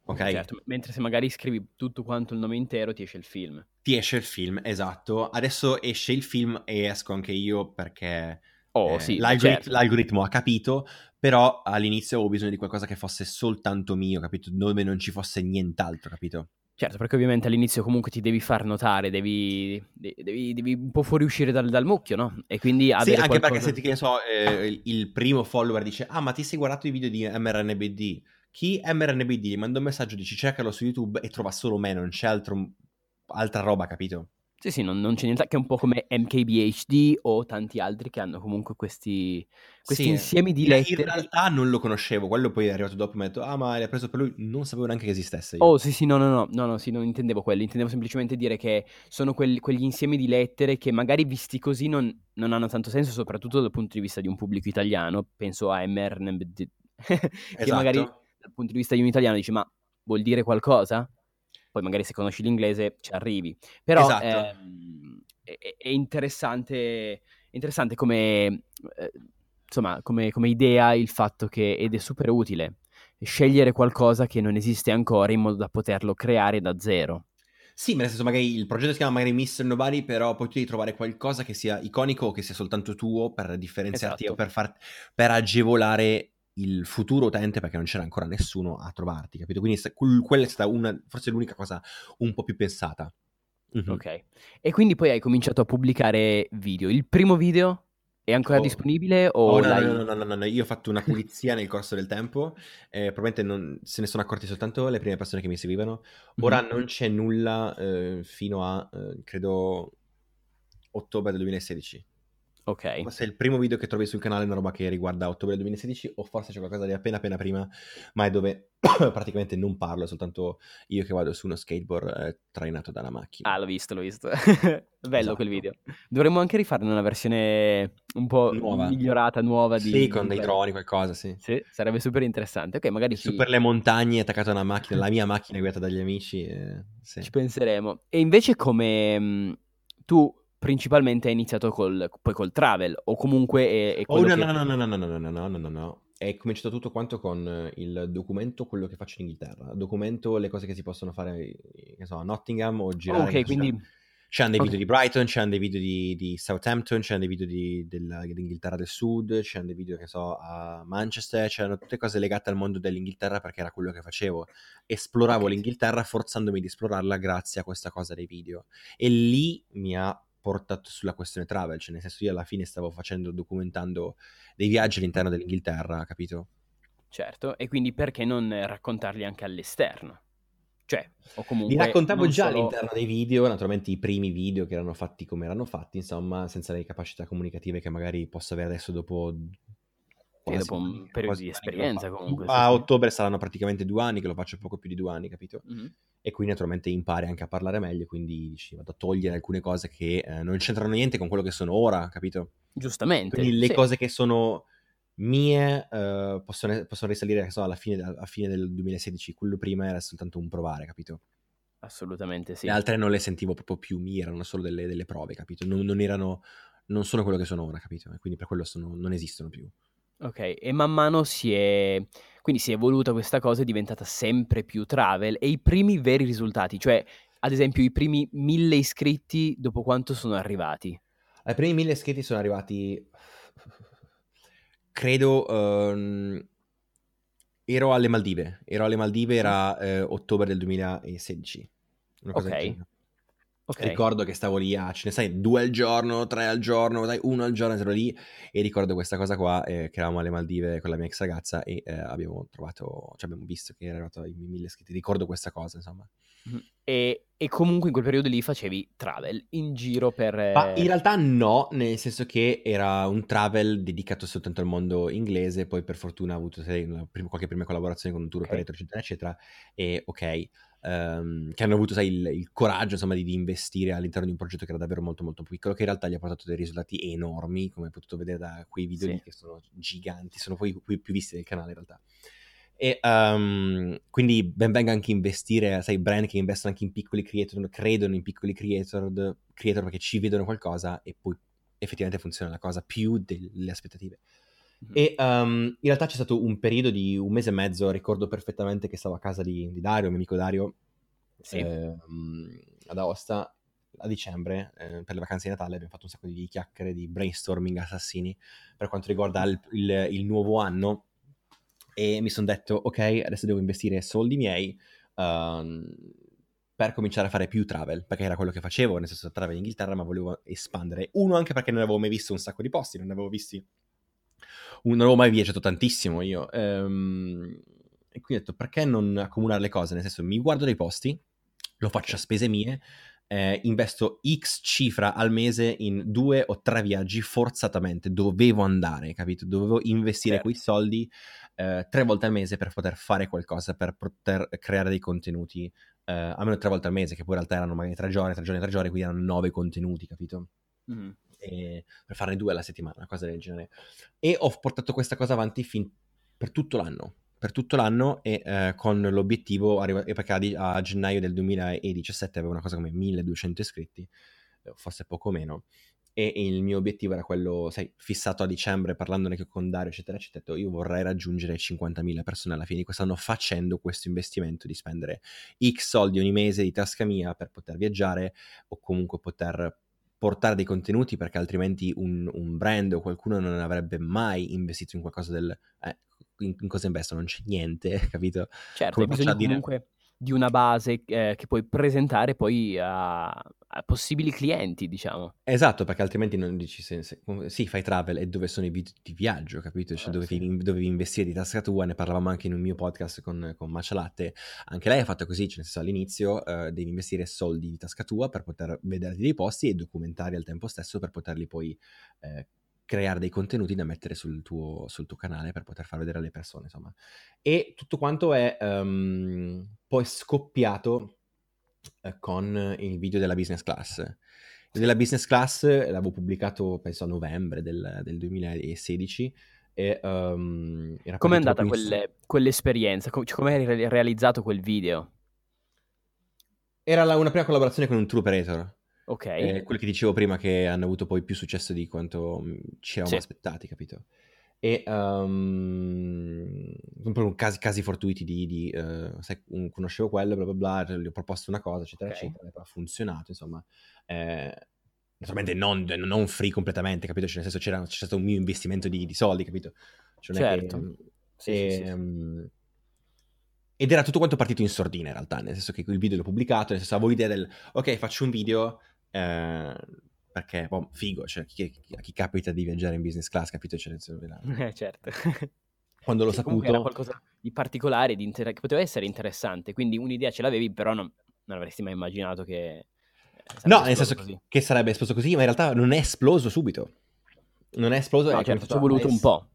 Ok? Certo, mentre se magari scrivi tutto quanto il nome intero ti esce il film. Ti esce il film, esatto. Adesso esce il film e esco anche io perché oh, eh, sì, l'algorit- certo. l'algoritmo ha capito, però all'inizio avevo bisogno di qualcosa che fosse soltanto mio, capito? Dove non ci fosse nient'altro, capito? Certo, perché ovviamente all'inizio comunque ti devi far notare, devi, devi, devi un po' fuoriuscire dal, dal, mucchio, no? E quindi Sì, anche qualcosa... perché se ti che ne so, eh, il primo follower dice ah ma ti sei guardato i video di MRNBD? Chi MRNBD gli manda un messaggio, dice cercalo su YouTube e trova solo me, non c'è altro, altra roba, capito? Sì, sì, non, non, c'è niente, che è un po' come MKBHD o tanti altri che hanno comunque questi, questi sì, insiemi di lettere. In realtà non lo conoscevo, quello poi è arrivato dopo e mi ha detto, ah ma l'hai preso per lui, non sapevo neanche che esistesse. Io. Oh sì sì, no no no, no, no sì, non intendevo quello, intendevo semplicemente dire che sono quelli, quegli insiemi di lettere che magari visti così non, non, hanno tanto senso, soprattutto dal punto di vista di un pubblico italiano, penso a MRNBD, che esatto. magari dal punto di vista di un italiano dici ma vuol dire qualcosa? Poi magari se conosci l'inglese ci arrivi. Però esatto. ehm, è, è, interessante, interessante come, eh, insomma, come, come idea il fatto che, ed è super utile, scegliere qualcosa che non esiste ancora in modo da poterlo creare da zero. Sì, ma nel senso magari il progetto si chiama magari Mr. Nobody, però poi tu devi trovare qualcosa che sia iconico o che sia soltanto tuo per differenziarti esatto. o per, far, per agevolare il futuro utente perché non c'era ancora nessuno a trovarti, capito? Quindi quella è stata una, forse l'unica cosa un po' più pensata. Mm-hmm. Ok. E quindi poi hai cominciato a pubblicare video. Il primo video è ancora oh. disponibile o oh, no, no, no, no, no, no, io ho fatto una pulizia nel corso del tempo, eh, probabilmente non, se ne sono accorti soltanto le prime persone che mi seguivano. Ora mm-hmm. non c'è nulla eh, fino a, eh, credo, ottobre del 2016. Ok. Se il primo video che trovi sul canale è una roba che riguarda ottobre 2016 o forse c'è qualcosa di appena appena prima, ma è dove praticamente non parlo, è soltanto io che vado su uno skateboard eh, trainato da una macchina. Ah, l'ho visto, l'ho visto. Bello esatto. quel video. Dovremmo anche rifarne una versione un po' nuova. migliorata, nuova. Di, sì, con dei droni, qualcosa, sì. Sì, sarebbe super interessante. Ok, magari Su per le montagne, attaccato a una macchina, la mia macchina guidata dagli amici. Eh, sì. Ci penseremo. E invece come... Mh, tu principalmente è iniziato col, poi col travel o comunque è, è oh, no, che... no, no, no, no, no, no, no, no, no, no, no. È cominciato tutto quanto con il documento, quello che faccio in Inghilterra. Documento le cose che si possono fare, che so, a Nottingham o girare. Ok, quindi... C'erano dei okay. video di Brighton, c'erano dei video di, di Southampton, c'erano dei video di, della, dell'Inghilterra del Sud, c'erano dei video, che so, a Manchester, c'erano tutte cose legate al mondo dell'Inghilterra perché era quello che facevo. Esploravo okay. l'Inghilterra forzandomi di esplorarla grazie a questa cosa dei video. E lì mi ha portato sulla questione travel, cioè nel senso io alla fine stavo facendo, documentando dei viaggi all'interno dell'Inghilterra, capito? Certo, e quindi perché non raccontarli anche all'esterno? Cioè, o comunque... Li raccontavo già solo... all'interno dei video, naturalmente i primi video che erano fatti come erano fatti, insomma, senza le capacità comunicative che magari posso avere adesso dopo... E dopo un periodo di esperienza comunque. A sì, ottobre saranno praticamente due anni, che lo faccio poco più di due anni, capito? Mm-hmm e quindi naturalmente impari anche a parlare meglio, quindi dici vado a togliere alcune cose che eh, non c'entrano niente con quello che sono ora, capito? Giustamente. Quindi le sì. cose che sono mie eh, possono, possono, risalire so, alla, fine, alla fine del 2016, quello prima era soltanto un provare, capito? Assolutamente sì. Le altre non le sentivo proprio più mie, erano solo delle, delle prove, capito? Non, non, erano, non sono quello che sono ora, capito? E quindi per quello sono, non esistono più. Ok, e man mano si è... quindi si è evoluta questa cosa, è diventata sempre più travel e i primi veri risultati, cioè ad esempio i primi mille iscritti dopo quanto sono arrivati? I primi mille iscritti sono arrivati, credo, um, ero alle Maldive, ero alle Maldive, era eh, ottobre del 2016. ok. Okay. Ricordo che stavo lì a, ce ne sai, due al giorno, tre al giorno, dai, uno al giorno, ero lì e ricordo questa cosa qua, eh, che eravamo alle Maldive con la mia ex ragazza e eh, abbiamo trovato, cioè abbiamo visto che era arrivato ai mille iscritti, ricordo questa cosa, insomma. Mm-hmm. E, e, comunque in quel periodo lì facevi travel in giro per... Ma in realtà no, nel senso che era un travel dedicato soltanto al mondo inglese, poi per fortuna ho avuto sai, prima, qualche prima collaborazione con un tour okay. operator, eccetera, eccetera, e ok ehm, che hanno avuto sai, il, il, coraggio insomma, di, di, investire all'interno di un progetto che era davvero molto molto piccolo, che in realtà gli ha portato dei risultati enormi, come hai potuto vedere da quei video sì. lì che sono giganti, sono poi i più visti del canale in realtà. E um, quindi ben venga anche investire, sai, brand che investono anche in piccoli creator, credono in piccoli creator, creator perché ci vedono qualcosa e poi effettivamente funziona la cosa più delle aspettative. Mm-hmm. E um, in realtà c'è stato un periodo di un mese e mezzo, ricordo perfettamente che stavo a casa di, di Dario, mio amico Dario, sì. eh, ad Aosta, a dicembre, eh, per le vacanze di Natale, abbiamo fatto un sacco di chiacchiere, di brainstorming assassini per quanto riguarda il, il, il nuovo anno e mi sono detto, ok, adesso devo investire soldi miei um, per cominciare a fare più travel, perché era quello che facevo, nel senso travel in Inghilterra, ma volevo espandere. Uno, anche perché non avevo mai visto un sacco di posti, non avevo visti non avevo mai viaggiato tantissimo io. Ehm, e quindi ho detto, perché non accomunare le cose? Nel senso, mi guardo dei posti, lo faccio a spese mie, eh, investo X cifra al mese in due o tre viaggi forzatamente, dovevo andare, capito? Dovevo investire certo. quei soldi eh, tre volte al mese per poter fare qualcosa, per poter creare dei contenuti, eh, almeno tre volte al mese, che poi in realtà erano magari tre giorni, tre giorni, tre giorni, quindi erano nove contenuti, capito? Mm per farne due alla settimana, una cosa del genere. E ho portato questa cosa avanti fin per tutto l'anno, per tutto l'anno e eh, con l'obiettivo, arriva, perché a, a, gennaio del 2017 avevo una cosa come 1200 iscritti, eh, forse poco meno, e il mio obiettivo era quello, sai, fissato a dicembre, parlandone con Dario, eccetera, eccetera, io vorrei raggiungere 50.000 persone alla fine di quest'anno facendo questo investimento di spendere X soldi ogni mese di tasca mia per poter viaggiare o comunque poter portare dei contenuti perché altrimenti un, un, brand o qualcuno non avrebbe mai investito in qualcosa del... Eh, in, in cosa investo? Non c'è niente, capito? Certo, Come hai bisogno dire... di una base eh, che puoi presentare poi a, a, possibili clienti, diciamo. Esatto, perché altrimenti non dici se, sì, fai travel e dove sono i video di viaggio, capito? Cioè, eh, dovevi, sì. dovevi, investire di tasca tua, ne parlavamo anche in un mio podcast con, con Macialatte, anche lei ha fatto così, cioè nel senso all'inizio eh, devi investire soldi di tasca tua per poter vederti dei posti e documentari al tempo stesso per poterli poi eh, creare dei contenuti da mettere sul tuo, sul tuo, canale per poter far vedere alle persone, insomma. E tutto quanto è um, poi scoppiato uh, con il video della business class. Il della business class l'avevo pubblicato, penso, a novembre del, del 2016. E, um, Com'è andata quelle, quell'esperienza? Com- cioè, come hai realizzato quel video? Era la, una prima collaborazione con un tour operator. Ok. Eh, quello che dicevo prima che hanno avuto poi più successo di quanto mm, ci eravamo sì. aspettati, capito? E um, proprio casi, casi fortuiti di, di uh, sai, conoscevo quello, bla bla bla, gli ho proposto una cosa, eccetera, okay. eccetera, ha funzionato, insomma. Eh, naturalmente non, non, free completamente, capito? Cioè, nel senso c'era, c'è stato un mio investimento di, di soldi, capito? Cioè, certo. Che, sì, e, sì, sì. Um, ed era tutto quanto partito in sordina in realtà, nel senso che il video l'ho pubblicato, nel senso avevo l'idea del, ok, faccio un video eh, perché, boh, figo, cioè, chi, chi, a chi capita di viaggiare in business class, capito? Cioè, eh, certo. Quando l'ho saputo... Era qualcosa di particolare, di inter... che poteva essere interessante, quindi un'idea ce l'avevi, però non, non avresti mai immaginato che... Eh, no, nel senso così. che sarebbe esploso così, ma in realtà non è esploso subito. Non è esploso... No, certo, ci è voluto un po'.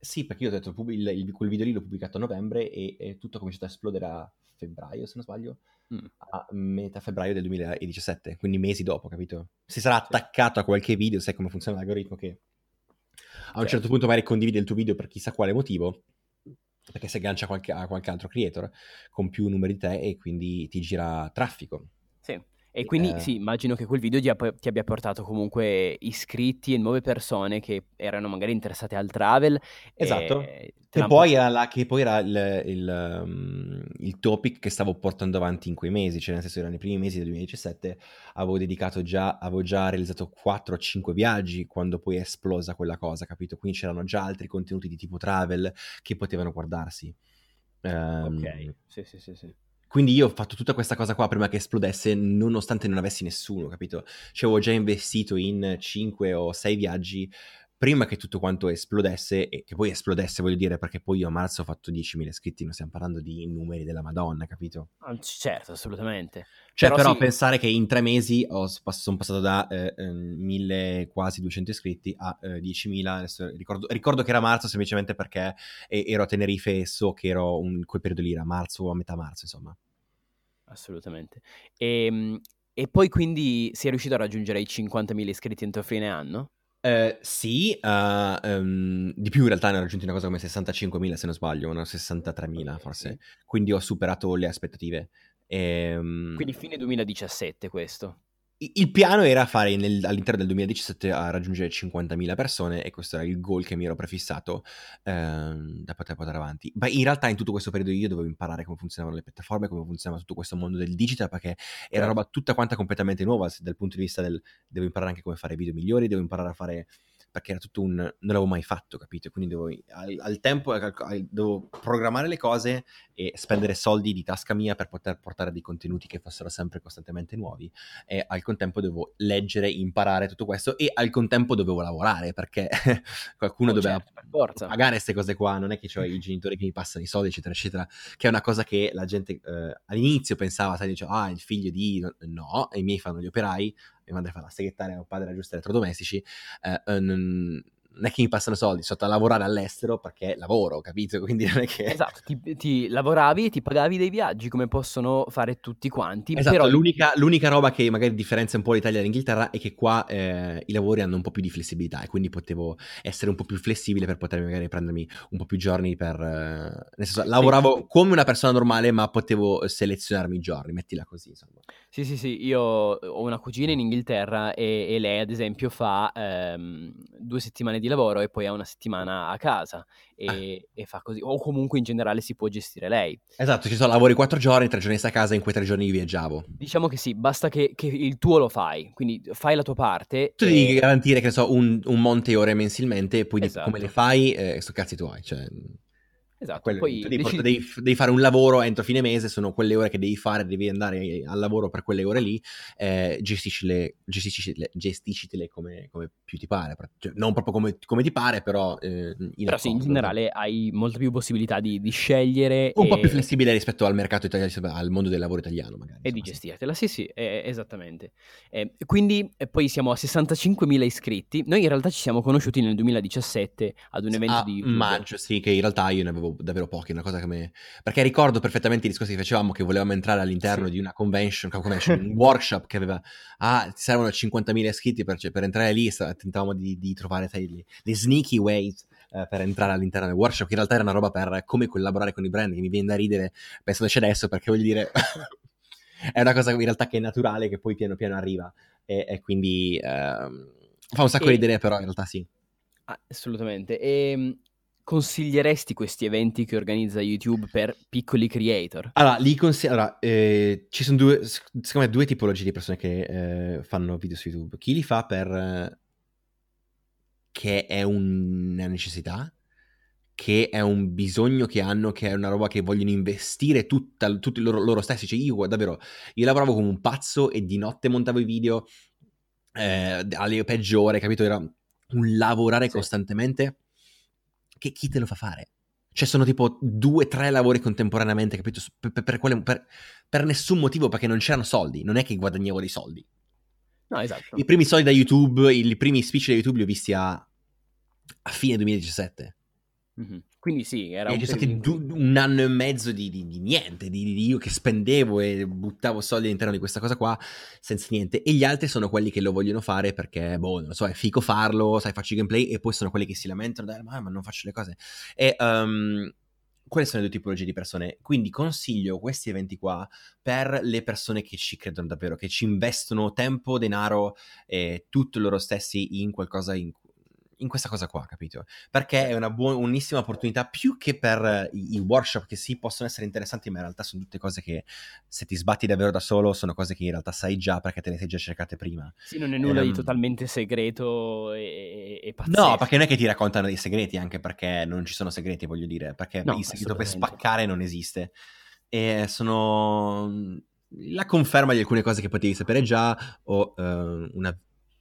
Sì, perché io ho detto, il, il, quel video lì l'ho pubblicato a novembre e, e tutto ha cominciato a esplodere a febbraio, se non sbaglio mm. a metà febbraio del 2017, quindi mesi dopo, capito? Si sarà attaccato a qualche video, sai come funziona l'algoritmo che a un certo punto magari condivide il tuo video per chissà quale motivo, perché si aggancia qualche, a qualche altro creator con più numeri di te e quindi ti gira traffico. Sì. E quindi eh... sì, immagino che quel video ti, abbia portato comunque iscritti e nuove persone che erano magari interessate al travel. Esatto. E, e poi, era la, che poi era il, il, um, il, topic che stavo portando avanti in quei mesi, cioè nel senso erano i primi mesi del 2017, avevo dedicato già, avevo già realizzato 4 o 5 viaggi quando poi è esplosa quella cosa, capito? Quindi c'erano già altri contenuti di tipo travel che potevano guardarsi. Um, ok, sì, sì, sì, sì. Quindi io ho fatto tutta questa cosa qua prima che esplodesse, nonostante non avessi nessuno, capito? Cioè, avevo già investito in 5 o 6 viaggi prima che tutto quanto esplodesse, e che poi esplodesse, voglio dire, perché poi io a marzo ho fatto 10.000 iscritti, non stiamo parlando di numeri della Madonna, capito? Ah, certo, assolutamente. Cioè, però, però sì. pensare che in tre mesi ho, sono passato da eh, 1.000, ehm, quasi 200 iscritti a eh, 10.000, adesso ricordo, ricordo, che era marzo semplicemente perché ero a Tenerife e so che ero in quel periodo lì, era marzo o a metà marzo, insomma. Assolutamente. E, ehm, e poi quindi si è riuscito a raggiungere i 50.000 iscritti entro fine anno? Uh, sì, uh, um, di più in realtà ne ho raggiunti una cosa come 65.000 se non sbaglio, una 63.000 forse, quindi ho superato le aspettative. E, um... Quindi fine 2017 questo? Il piano era fare nel, all'interno del 2017 a raggiungere 50.000 persone e questo era il goal che mi ero prefissato ehm, da poter portare avanti. Ma in realtà in tutto questo periodo io dovevo imparare come funzionavano le piattaforme, come funzionava tutto questo mondo del digital perché era certo. roba tutta quanta completamente nuova dal punto di vista del devo imparare anche come fare video migliori, devo imparare a fare perché era tutto un... non l'avevo mai fatto, capito? Quindi dovevo, al, al tempo dovevo programmare le cose e spendere soldi di tasca mia per poter portare dei contenuti che fossero sempre costantemente nuovi e al contempo dovevo leggere, imparare tutto questo e al contempo dovevo lavorare perché qualcuno oh, doveva certo, pagare queste cose qua, non è che ho i genitori che mi passano i soldi eccetera eccetera, che è una cosa che la gente eh, all'inizio pensava, sai, diceva, ah il figlio di... no, i miei fanno gli operai, mia madre fa la segretaria, mio padre aggiusta elettrodomestici, eh, eh, non, non è che mi passano soldi, sono a lavorare all'estero perché lavoro, capito? Quindi non è che... Esatto, ti, ti lavoravi e ti pagavi dei viaggi come possono fare tutti quanti. Esatto, però... l'unica, l'unica, roba che magari differenzia un po' l'Italia dall'Inghilterra è che qua eh, i lavori hanno un po' più di flessibilità e quindi potevo essere un po' più flessibile per poter magari prendermi un po' più giorni per... Eh, nel senso, lavoravo come una persona normale ma potevo selezionarmi i giorni, mettila così insomma. Sì, sì, sì, io ho una cugina in Inghilterra e, e lei ad esempio fa ehm, due settimane di lavoro e poi ha una settimana a casa e, ah. e, fa così, o comunque in generale si può gestire lei. Esatto, ci sono lavori quattro giorni, tre giorni stai a casa, in quei tre giorni viaggiavo. Diciamo che sì, basta che, che, il tuo lo fai, quindi fai la tua parte. Tu e... devi garantire, che ne so, un, un monte ore mensilmente e poi esatto. come le fai, eh, sto cazzi tuoi, cioè... Esatto, poi devi, decidi... devi, devi, fare un lavoro entro fine mese, sono quelle ore che devi fare, devi andare al lavoro per quelle ore lì, eh, gestiscile, gestiscitele come, come, più ti pare, cioè, non proprio come, come, ti pare, però... Eh, in però sì, in generale hai molte più possibilità di, di scegliere. Un e... po' più flessibile rispetto al mercato italiano, al mondo del lavoro italiano magari. E di gestirtela, sì sì, eh, esattamente. quindi poi siamo a 65.000 iscritti, noi in realtà ci siamo conosciuti nel 2017 ad un evento ah, di maggio, sì, che in realtà io ne avevo davvero pochi, una cosa che mi... Perché ricordo perfettamente i discorsi che facevamo che volevamo entrare all'interno sì. di una convention, convention un workshop che aveva... Ah, ti servono 50.000 iscritti per, cioè, per entrare lì, tentavamo di, di trovare sai, le, sneaky ways eh, per entrare all'interno del workshop, che in realtà era una roba per come collaborare con i brand, che mi viene da ridere pensandoci adesso, perché voglio dire... è una cosa in realtà che è naturale, che poi piano piano arriva, e, e quindi... Ehm, fa un sacco e... di idee, però in realtà sì. Ah, assolutamente. E ehm, consiglieresti questi eventi che organizza YouTube per piccoli creator? Allora, li consiglio. Allora, eh, ci sono due, secondo me, due tipologie di persone che eh, fanno video su YouTube. Chi li fa per. Eh, che è una necessità, che è un bisogno che hanno, che è una roba che vogliono investire tutta, tutti loro, loro, stessi. Cioè, io davvero, io lavoravo come un pazzo e di notte montavo i video eh, alle peggiori, capito? Era un lavorare sì. costantemente che chi te lo fa fare? Cioè sono tipo due, tre lavori contemporaneamente, capito? Per, per, per, per, per nessun motivo, perché non c'erano soldi, non è che guadagnavo dei soldi. No, esatto. I primi soldi da YouTube, i primi speech da YouTube li ho visti a, a fine 2017. Mm-hmm. Quindi sì, era un, stati du- un anno e mezzo di, di, di niente, di, di, io che spendevo e buttavo soldi all'interno di questa cosa qua senza niente. E gli altri sono quelli che lo vogliono fare perché, boh, non lo so, è fico farlo, sai, faccio i gameplay e poi sono quelli che si lamentano, dai, ma, ma non faccio le cose. E um, quelle sono le due tipologie di persone. Quindi consiglio questi eventi qua per le persone che ci credono davvero, che ci investono tempo, denaro e tutto loro stessi in qualcosa in cui in questa cosa qua, capito? Perché è una buonissima opportunità più che per i, i, workshop che sì possono essere interessanti, ma in realtà sono tutte cose che se ti sbatti davvero da solo sono cose che in realtà sai già perché te le sei già cercate prima. Sì, non è nulla um, di ehm totalmente segreto e, e pazzesco. No, perché non è che ti raccontano dei segreti, anche perché non ci sono segreti, voglio dire, perché no, il segreto per spaccare non esiste. e sono la conferma di alcune cose che potevi sapere già o uh, una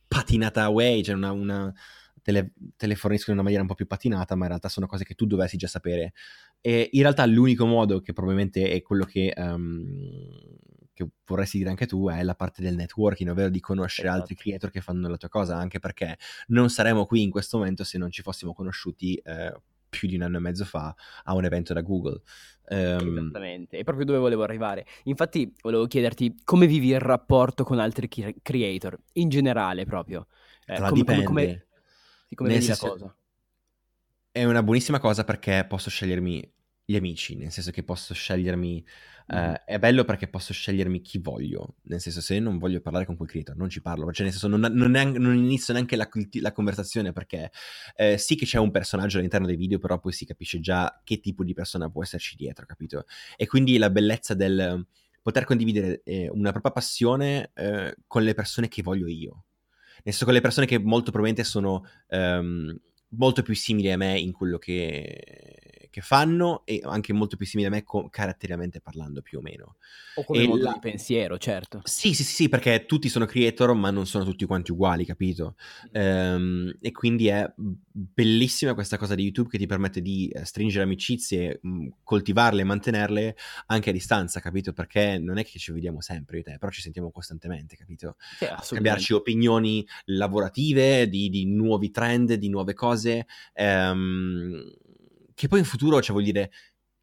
patinata away, cioè una, una te, le, te, le, forniscono in una maniera un po' più patinata, ma in realtà sono cose che tu dovessi già sapere. E in realtà l'unico modo, che probabilmente è quello che, um, che vorresti dire anche tu, è la parte del networking, ovvero di conoscere esatto. altri creator che fanno la tua cosa, anche perché non saremmo qui in questo momento se non ci fossimo conosciuti eh, più di un anno e mezzo fa a un evento da Google. Um, Esattamente, è proprio dove volevo arrivare. Infatti volevo chiederti come vivi il rapporto con altri creator, in generale proprio. Eh, come, dipende. Come, come, come vedi senso, la cosa? È una buonissima cosa perché posso scegliermi gli amici, nel senso che posso scegliermi Uh, è bello perché posso scegliermi chi voglio, nel senso se non voglio parlare con quel creator non ci parlo, cioè nel senso non, non, neanche, non inizio neanche la, la conversazione perché eh, sì che c'è un personaggio all'interno dei video, però poi si capisce già che tipo di persona può esserci dietro, capito? E quindi la bellezza del poter condividere eh, una propria passione eh, con le persone che voglio io, nel senso con le persone che molto probabilmente sono um, molto più simili a me in quello che che fanno e anche molto più simili a me co- caratterialmente parlando più o meno. O come e modo la... di pensiero, certo. Sì, sì, sì, sì, perché tutti sono creator ma non sono tutti quanti uguali, capito? Mm. Um, e quindi è bellissima questa cosa di YouTube che ti permette di eh, stringere amicizie, mh, coltivarle e mantenerle anche a distanza, capito? Perché non è che ci vediamo sempre io te, però ci sentiamo costantemente, capito? Sì, Cambiarci opinioni lavorative, di, di, nuovi trend, di nuove cose. Um, che poi in futuro, cioè vuol dire,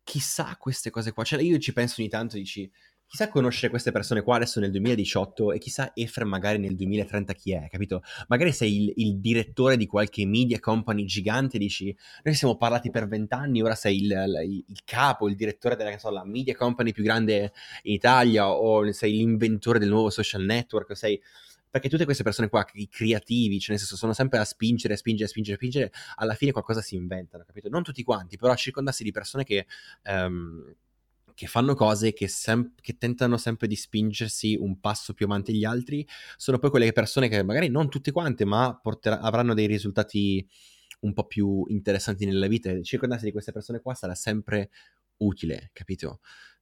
chissà queste cose qua, cioè io ci penso ogni tanto, dici, chissà conoscere queste persone qua adesso nel 2018 e chissà Efrem magari nel 2030 chi è, capito? Magari sei il, il direttore di qualche media company gigante e dici, noi siamo parlati per vent'anni, ora sei il, il, il, capo, il direttore della so, media company più grande in Italia o sei l'inventore del nuovo social network, sei perché tutte queste persone qua, i creativi, cioè nel senso sono sempre a spingere, spingere, spingere, spingere, alla fine qualcosa si inventano, capito? Non tutti quanti, però circondarsi di persone che... Um, che fanno cose che, sem- che, tentano sempre di spingersi un passo più avanti degli altri, sono poi quelle persone che magari non tutte quante, ma porter- avranno dei risultati un po' più interessanti nella vita. Circondarsi di queste persone qua sarà sempre utile, capito?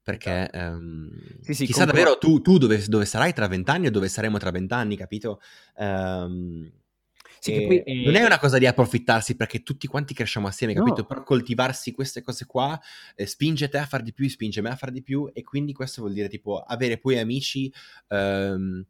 Perché um, sì, sì, chissà compro... davvero tu, tu dove, dove, sarai tra vent'anni o dove saremo tra vent'anni, capito? Um, sì, poi, eh... Non è una cosa di approfittarsi perché tutti quanti cresciamo assieme, capito? No. Però coltivarsi queste cose qua eh, spinge te a fare di più, spinge me a fare di più e quindi questo vuol dire tipo avere poi amici... Um,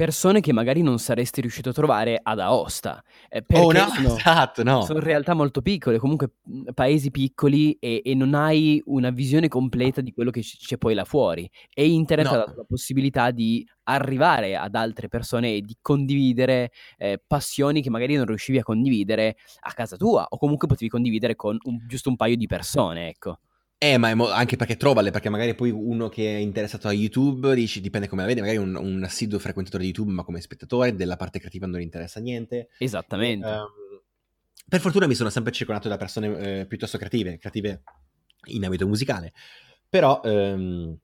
persone che magari non saresti riuscito a trovare ad Aosta. Eh, oh no, sono, esatto, no. Sono realtà molto piccole, comunque paesi piccoli e, e, non hai una visione completa di quello che c'è poi là fuori. E internet no. ha dato la possibilità di arrivare ad altre persone e di condividere eh, passioni che magari non riuscivi a condividere a casa tua o comunque potevi condividere con un, giusto un paio di persone, ecco. Eh, ma mo- anche perché trovale, perché magari poi uno che è interessato a YouTube, dici, dipende come la vede, magari un, un assiduo frequentatore di YouTube, ma come spettatore, della parte creativa non gli interessa niente. Esattamente. E, um, per fortuna mi sono sempre circondato da persone eh, piuttosto creative, creative in ambito musicale, però um,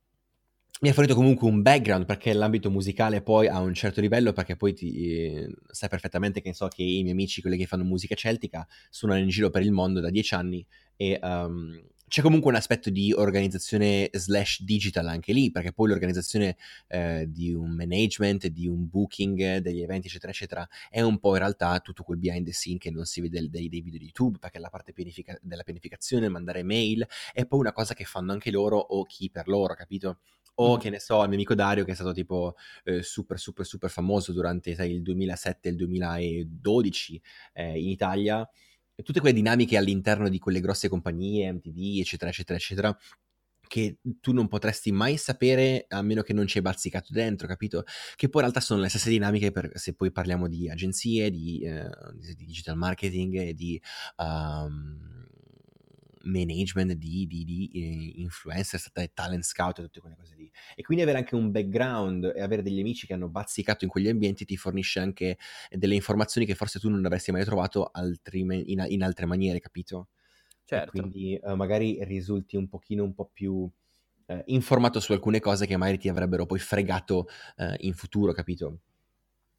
mi ha fornito comunque un background perché l'ambito musicale poi ha un certo livello, perché poi ti, eh, sai perfettamente che, so, che i miei amici, quelli che fanno musica celtica, suonano in giro per il mondo da dieci anni e... Um, c'è comunque un aspetto di organizzazione slash digital anche lì, perché poi l'organizzazione eh, di un management, di un booking degli eventi, eccetera, eccetera, è un po' in realtà tutto quel behind the scene che non si vede dei, dei video di YouTube, perché la parte pianifica- della pianificazione, mandare mail, è poi una cosa che fanno anche loro o chi per loro, capito? O mm. che ne so, il mio amico Dario che è stato tipo eh, super super super famoso durante sai, il 2007 e il 2012 eh, in Italia tutte quelle dinamiche all'interno di quelle grosse compagnie, MTV, eccetera, eccetera, eccetera, che tu non potresti mai sapere a meno che non ci hai bazzicato dentro, capito? Che poi in realtà sono le stesse dinamiche per, se poi parliamo di agenzie, di, eh, di digital marketing di um, management, di, di, di eh, influencer, talent scout e tutte quelle cose lì. E quindi avere anche un background e avere degli amici che hanno bazzicato in quegli ambienti ti fornisce anche delle informazioni che forse tu non avresti mai trovato altri, in, in, altre maniere, capito? Certo. E quindi uh, magari risulti un pochino un po' più uh, informato su alcune cose che magari ti avrebbero poi fregato uh, in futuro, capito?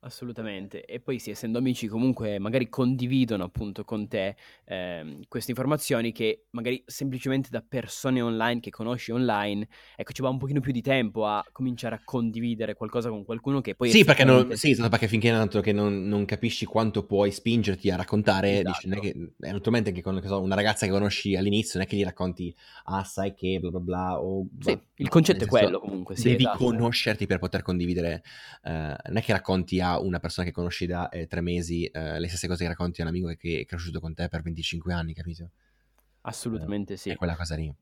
Assolutamente. E poi sì, essendo amici comunque magari condividono appunto con te ehm, queste informazioni che magari semplicemente da persone online che conosci online, ecco ci va un pochino più di tempo a cominciare a condividere qualcosa con qualcuno che poi... Sì, perché, non, sì, esatto, perché finché tanto che non, non, capisci quanto puoi spingerti a raccontare, esatto. dici, che, naturalmente anche con so, una ragazza che conosci all'inizio non è che gli racconti, ah sai che bla bla bla, o... Sì, bah, il concetto è quello comunque, sì, Devi esatto. conoscerti per poter condividere, eh, non è che racconti a una persona che conosci da eh, tre mesi eh, le stesse cose che racconti a un amico che è cresciuto con te per 25 anni, capito? Assolutamente eh, sì. È quella cosa lì.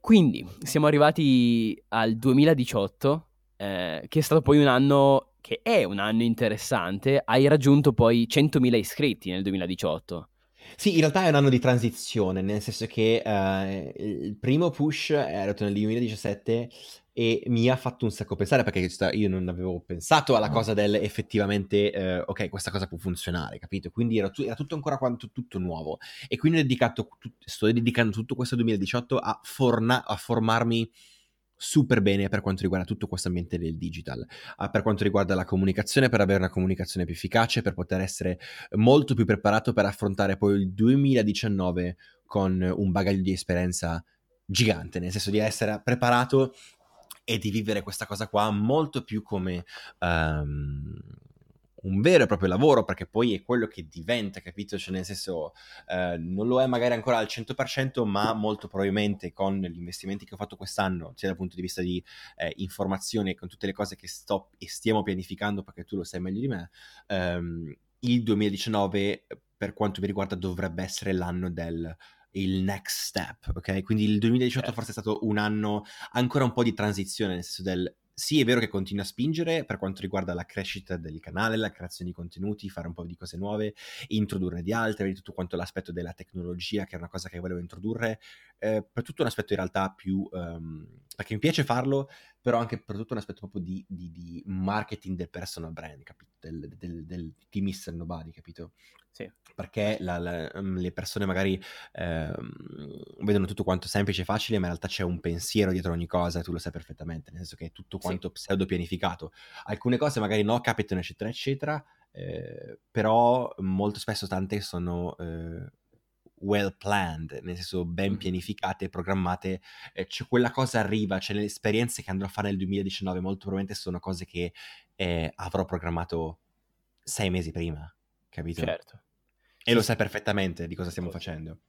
Quindi siamo arrivati al 2018, eh, che è stato poi un anno che è un anno interessante. Hai raggiunto poi 100.000 iscritti nel 2018. Sì, in realtà è un anno di transizione, nel senso che eh, il primo push è arrivato nel 2017 e mi ha fatto un sacco pensare perché io non avevo pensato alla cosa del effettivamente eh, ok questa cosa può funzionare capito? Quindi era, era tutto ancora quanto tutto nuovo. E quindi ho dedicato sto dedicando tutto questo 2018 a, forna, a formarmi super bene per quanto riguarda tutto questo ambiente del digital, per quanto riguarda la comunicazione, per avere una comunicazione più efficace, per poter essere molto più preparato per affrontare poi il 2019 con un bagaglio di esperienza gigante, nel senso di essere preparato e di vivere questa cosa qua molto più come um, un vero e proprio lavoro, perché poi è quello che diventa, capito? Cioè, nel senso, eh, non lo è magari ancora al 100%, ma molto probabilmente con gli investimenti che ho fatto quest'anno, sia dal punto di vista di eh, informazione, con tutte le cose che sto e stiamo pianificando, perché tu lo sai meglio di me, ehm, il 2019, per quanto mi riguarda, dovrebbe essere l'anno del il next step, ok? Quindi il 2018 certo. forse è stato un anno ancora un po' di transizione, nel senso del sì, è vero che continua a spingere per quanto riguarda la crescita del canale, la creazione di contenuti, fare un po' di cose nuove, introdurre di altre, tutto quanto l'aspetto della tecnologia, che è una cosa che volevo introdurre, eh, per tutto un aspetto in realtà più... Um, perché mi piace farlo, però anche per tutto un aspetto proprio di, di, di marketing del personal brand, capito? Del, del, del, di Mr. Nobody, capito? Sì. Perché la, la, mm, le persone magari eh, vedono tutto quanto semplice e facile, ma in realtà c'è un pensiero dietro ogni cosa e tu lo sai perfettamente, nel senso che è tutto quanto sì. pseudo pianificato. Alcune cose magari no, capitano, eccetera, eccetera, eh, però molto spesso tante sono... Eh, well planned, nel senso ben pianificate, programmate, eh, c'è quella cosa arriva, c'è le esperienze che andrò a fare nel 2019, molto probabilmente sono cose che eh, avrò programmato sei mesi prima, capito? Certo. E sì, lo sai perfettamente di cosa stiamo facendo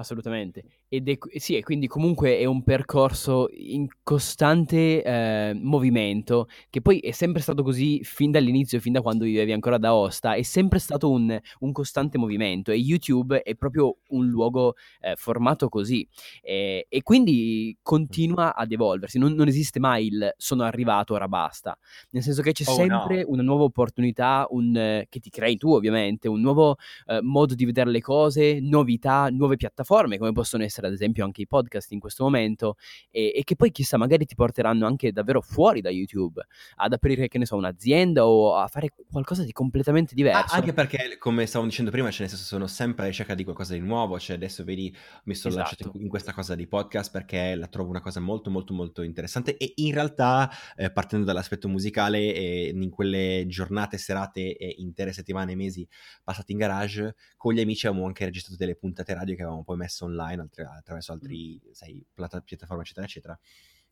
assolutamente. Ed è, sì, e quindi comunque è un percorso in costante eh, movimento, che poi è sempre stato così fin dall'inizio, fin da quando vivevi ancora da Osta, è sempre stato un, un costante movimento e YouTube è proprio un luogo eh, formato così. E, e, quindi continua ad evolversi, non, non, esiste mai il sono arrivato, ora basta, nel senso che c'è oh, sempre no. una nuova opportunità, un, eh, che ti crei tu ovviamente, un nuovo eh, modo di vedere le cose, novità, nuove piattaforme piattaforme, come possono essere ad esempio anche i podcast in questo momento, e, e, che poi chissà magari ti porteranno anche davvero fuori da YouTube, ad aprire, che ne so, un'azienda o a fare qualcosa di completamente diverso. Ah, anche perché, come stavamo dicendo prima, cioè nel senso sono sempre alla ricerca di qualcosa di nuovo, cioè adesso vedi, mi sono esatto. lasciato in questa cosa di podcast perché la trovo una cosa molto molto molto interessante e in realtà, eh, partendo dall'aspetto musicale, eh, in quelle giornate, serate e intere settimane, mesi passati in garage, con gli amici avevamo anche registrato delle puntate radio che avevamo poi messo online attra- attraverso altri sai, piattaforme, eccetera, eccetera.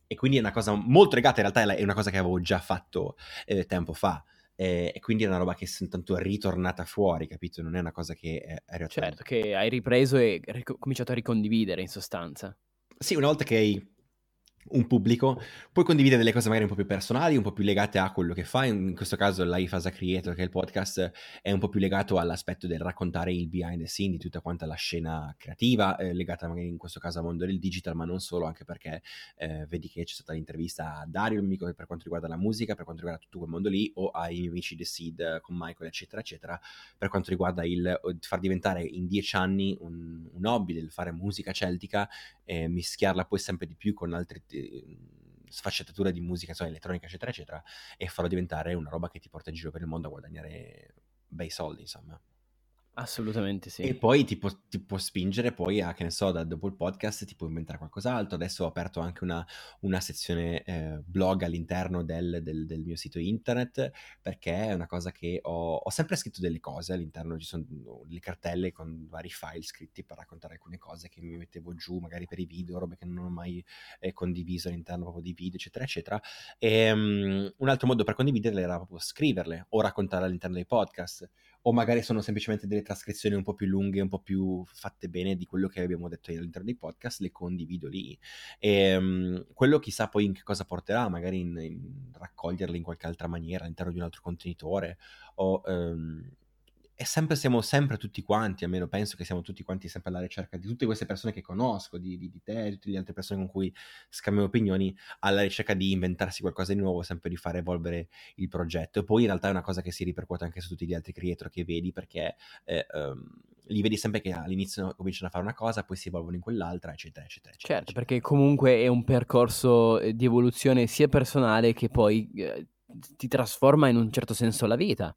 E quindi è una cosa molto legata, in realtà è una cosa che avevo già fatto eh, tempo fa. Eh, e quindi è una roba che è soltanto ritornata fuori, capito? Non è una cosa che è, è. Certo, che hai ripreso e ric- cominciato a ricondividere in sostanza. Sì, una volta che hai un pubblico, puoi condividere delle cose magari un po' più personali, un po' più legate a quello che fai, in questo caso Life as a Creator, che è il podcast, è un po' più legato all'aspetto del raccontare il behind the scene di tutta quanta la scena creativa, eh, legata magari in questo caso al mondo del digital, ma non solo, anche perché eh, vedi che c'è stata l'intervista a Dario, amico, per quanto riguarda la musica, per quanto riguarda tutto quel mondo lì, o ai miei amici The Seed con Michael, eccetera, eccetera, per quanto riguarda il far diventare in dieci anni un, un hobby del fare musica celtica, e mischiarla poi sempre di più con altri sfaccettature di musica so, elettronica, eccetera, eccetera, e farlo diventare una roba che ti porta in giro per il mondo a guadagnare bei soldi, insomma. Assolutamente sì. E poi ti può, ti può spingere poi a, che ne so, da, dopo il podcast ti puoi inventare qualcos'altro. Adesso ho aperto anche una, una sezione eh, blog all'interno del, del, del, mio sito internet perché è una cosa che ho, ho sempre scritto delle cose all'interno, ci sono le cartelle con vari file scritti per raccontare alcune cose che mi mettevo giù, magari per i video, robe che non ho mai eh, condiviso all'interno proprio di video, eccetera, eccetera. E um, un altro modo per condividerle era proprio scriverle o raccontarle all'interno dei podcast o magari sono semplicemente delle trascrizioni un po' più lunghe, un po' più fatte bene di quello che abbiamo detto all'interno dei podcast, le condivido lì. E um, quello chissà poi in che cosa porterà, magari in, in raccoglierle in qualche altra maniera all'interno di un altro contenitore o... Um, e sempre siamo sempre tutti quanti, almeno penso che siamo tutti quanti sempre alla ricerca di tutte queste persone che conosco, di, di, di te, di tutte le altre persone con cui scambio opinioni, alla ricerca di inventarsi qualcosa di nuovo, sempre di far evolvere il progetto. E poi in realtà è una cosa che si ripercuote anche su tutti gli altri creator che vedi, perché eh, um, li vedi sempre che all'inizio cominciano a fare una cosa, poi si evolvono in quell'altra, eccetera, eccetera. eccetera certo, eccetera. perché comunque è un percorso eh, di evoluzione sia personale che poi... Eh, ti trasforma in un certo senso la vita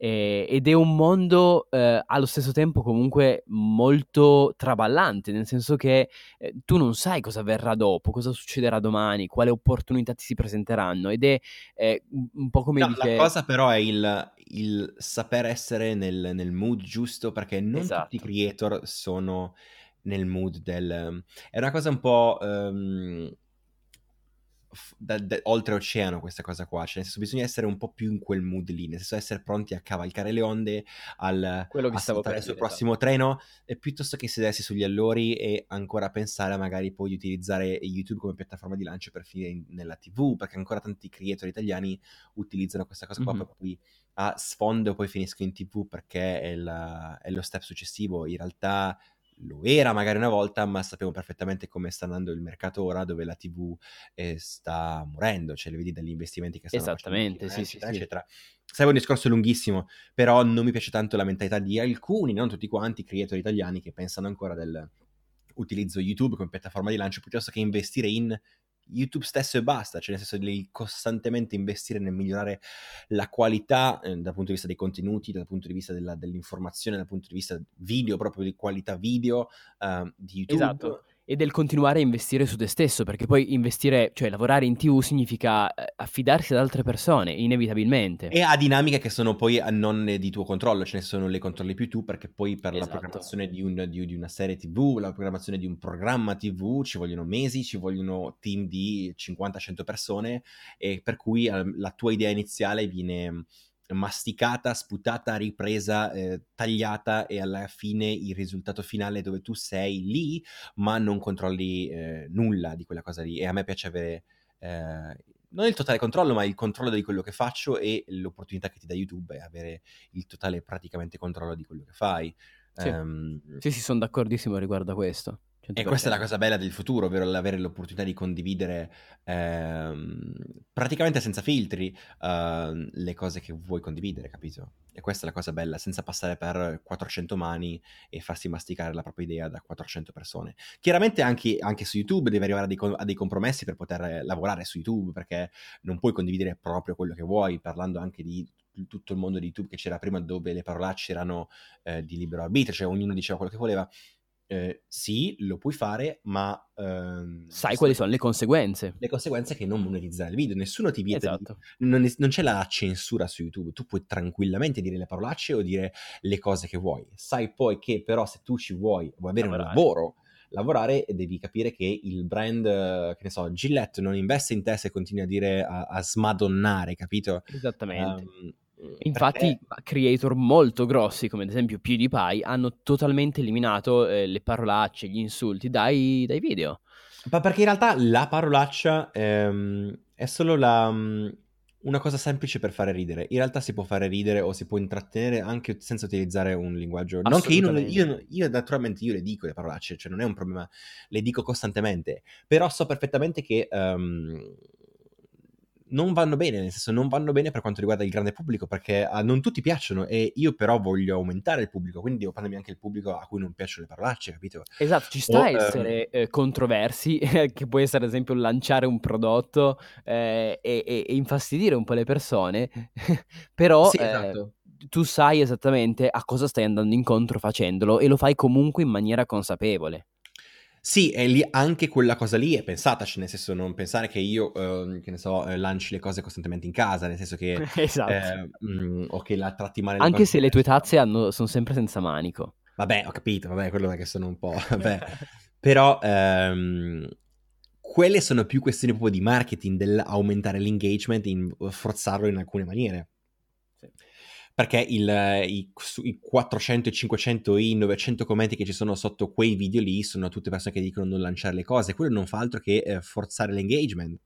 eh, ed è un mondo eh, allo stesso tempo comunque molto traballante, nel senso che eh, tu non sai cosa verrà dopo, cosa succederà domani, quale opportunità ti si presenteranno ed è eh, un po' come no, dice... La cosa però è il, il saper essere nel, nel, mood giusto perché non esatto. tutti i creator sono nel mood del... È una cosa un po'... Um da, da, oltreoceano questa cosa qua, cioè nel senso bisogna essere un po' più in quel mood lì, nel senso essere pronti a cavalcare le onde, al, Quello che stavo sul prossimo esatto. treno, e piuttosto che sedersi sugli allori e ancora pensare magari poi di utilizzare YouTube come piattaforma di lancio per finire in, nella TV, perché ancora tanti creator italiani utilizzano questa cosa qua mm-hmm. per poi a sfondo poi finisco in TV perché è, la, è lo step successivo, in realtà lo era magari una volta, ma sappiamo perfettamente come sta andando il mercato ora, dove la TV eh, sta morendo, cioè le vedi dagli investimenti che stanno Esattamente, facendo, sì, eccetera, sì, eccetera. Sarebbe un discorso lunghissimo, però non mi piace tanto la mentalità di alcuni, non tutti quanti, creator italiani che pensano ancora del utilizzo YouTube come piattaforma di lancio piuttosto che investire in YouTube stesso e basta, cioè nel senso di costantemente investire nel migliorare la qualità eh, dal punto di vista dei contenuti, dal punto di vista della, dell'informazione, dal punto di vista video, proprio di qualità video uh, di YouTube. Esatto e del continuare a investire su te stesso, perché poi investire, cioè lavorare in TV significa eh, affidarsi ad altre persone, inevitabilmente. E a dinamiche che sono poi non di tuo controllo, ce ne sono le controlli più tu, perché poi per esatto. la programmazione di, un, di, di, una serie TV, la programmazione di un programma TV ci vogliono mesi, ci vogliono team di 50-100 persone, e per cui eh, la tua idea iniziale viene masticata, sputata, ripresa, eh, tagliata e alla fine il risultato finale dove tu sei lì ma non controlli eh, nulla di quella cosa lì e a me piace avere eh, non il totale controllo ma il controllo di quello che faccio e l'opportunità che ti dà YouTube è avere il totale praticamente controllo di quello che fai. Sì, um, sì, sì sono d'accordissimo riguardo a questo. 100%. E questa è la cosa bella del futuro, ovvero l'avere l'opportunità di condividere ehm, praticamente senza filtri eh, le cose che vuoi condividere, capito? E questa è la cosa bella, senza passare per 400 mani e farsi masticare la propria idea da 400 persone. Chiaramente anche, anche su YouTube devi arrivare a dei, a dei, compromessi per poter lavorare su YouTube, perché non puoi condividere proprio quello che vuoi, parlando anche di tutto il mondo di YouTube che c'era prima, dove le parolacce erano eh, di libero arbitrio, cioè ognuno diceva quello che voleva eh, sì, lo puoi fare, ma... Ehm, Sai quali sono le conseguenze. Le conseguenze che non monetizzare il video. Nessuno ti vieta esatto. di... non, non, c'è la censura su YouTube. Tu puoi tranquillamente dire le parolacce o dire le cose che vuoi. Sai poi che però se tu ci vuoi, vuoi avere lavorare. un lavoro, lavorare, devi capire che il brand, che ne so, Gillette non investe in te se continui a dire, a, a smadonnare, capito? Esattamente. Um, Infatti, perché... creator molto grossi, come ad esempio PewDiePie, hanno totalmente eliminato eh, le parolacce, gli insulti dai, dai, video. Ma perché in realtà la parolaccia ehm, è solo la, um, una cosa semplice per fare ridere. In realtà si può fare ridere o si può intrattenere anche senza utilizzare un linguaggio. Non che io, io, io, naturalmente, io le dico le parolacce, cioè non è un problema, le dico costantemente. Però so perfettamente che. Um, non vanno bene, nel senso non vanno bene per quanto riguarda il grande pubblico, perché uh, non tutti piacciono e io però voglio aumentare il pubblico, quindi devo prendermi anche il pubblico a cui non piacciono le parolacce, capito? Esatto, ci sta a essere um... eh, controversi, che può essere ad esempio lanciare un prodotto eh, e, e, infastidire un po' le persone, però... Sì, esatto. tu sai esattamente a cosa stai andando incontro facendolo e lo fai comunque in maniera consapevole. Sì, e lì anche quella cosa lì è pensataci, nel senso non pensare che io, eh, che ne so, eh, lanci le cose costantemente in casa, nel senso che... esatto. Eh, mh, mm, o che la tratti male. Anche se le tue tazze hanno, sono sempre senza manico. Vabbè, ho capito, vabbè, quello è che sono un po'... Vabbè. Però... Ehm, quelle sono più questioni proprio di marketing, dell'aumentare l'engagement, in forzarlo in alcune maniere perché il, i, i, 400, i 500, i 900 commenti che ci sono sotto quei video lì sono tutte persone che dicono non lanciare le cose, quello non fa altro che eh, forzare l'engagement.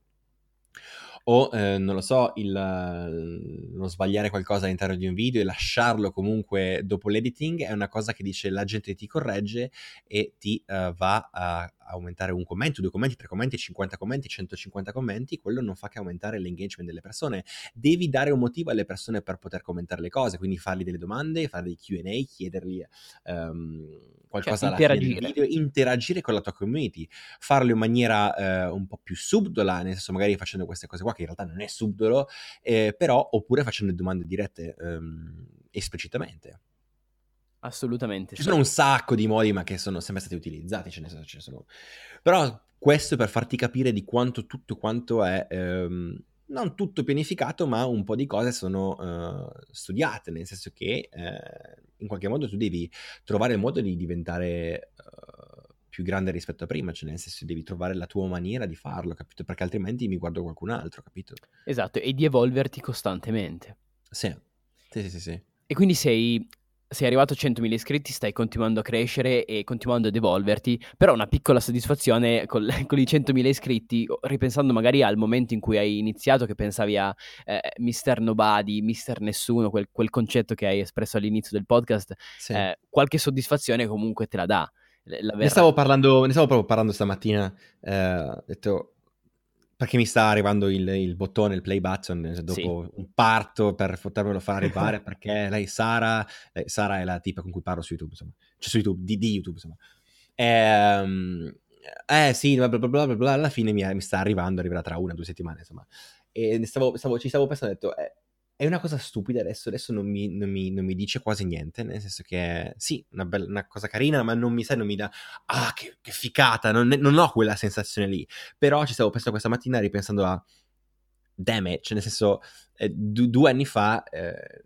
O eh, non lo so, il, lo sbagliare qualcosa all'interno di un video e lasciarlo comunque dopo l'editing è una cosa che dice la gente ti corregge e ti uh, va a aumentare un commento, due commenti, tre commenti, 50 commenti, 150 commenti, quello non fa che aumentare l'engagement delle persone. Devi dare un motivo alle persone per poter commentare le cose, quindi fargli delle domande, fare dei Q&A, chiedergli um, qualcosa cioè, alla fine del video, interagire con la tua community, farlo in maniera uh, un po' più subdola, nel senso magari facendo queste cose qua che in realtà non è subdolo, eh, però oppure facendo domande dirette um, esplicitamente. Assolutamente. Ci sì. sono un sacco di modi, ma che sono sempre stati utilizzati, ce ne sono. Ce ne sono. Però questo per farti capire di quanto tutto quanto è, ehm, non tutto pianificato, ma un po' di cose sono uh, studiate, nel senso che eh, in qualche modo tu devi trovare il modo di diventare uh, più grande rispetto a prima, cioè nel senso devi trovare la tua maniera di farlo, capito? Perché altrimenti mi guardo qualcun altro, capito? Esatto, e di evolverti costantemente. Sì, sì, sì, sì. sì. E quindi sei sei arrivato a 100.000 iscritti, stai continuando a crescere e continuando ad evolverti, però una piccola soddisfazione con, con i 100.000 iscritti, ripensando magari al momento in cui hai iniziato, che pensavi a eh, Mister Nobody, Mister Nessuno, quel, quel, concetto che hai espresso all'inizio del podcast, sì. eh, qualche soddisfazione comunque te la dà. Ne stavo, parlando, ne stavo proprio parlando stamattina, eh, ho detto perché mi sta arrivando il, il bottone, il play button, eh, dopo sì. un parto per potermelo far arrivare, perché lei, Sara, lei, Sara è la tipa con cui parlo su YouTube, insomma, cioè su YouTube, di, di YouTube, insomma. Ehm, eh sì, bla bla bla bla bla, alla fine mi, mi, sta arrivando, arriverà tra una o due settimane, insomma. E stavo, stavo, ci stavo pensando, ho detto, eh, è una cosa stupida adesso, adesso non mi, non, mi, non mi, dice quasi niente, nel senso che sì, una, bella, una cosa carina, ma non mi sa, non mi dà, ah che, che ficata, non, non, ho quella sensazione lì, però ci stavo pensando questa mattina ripensando a damage, cioè nel senso, eh, d- due anni fa... Eh,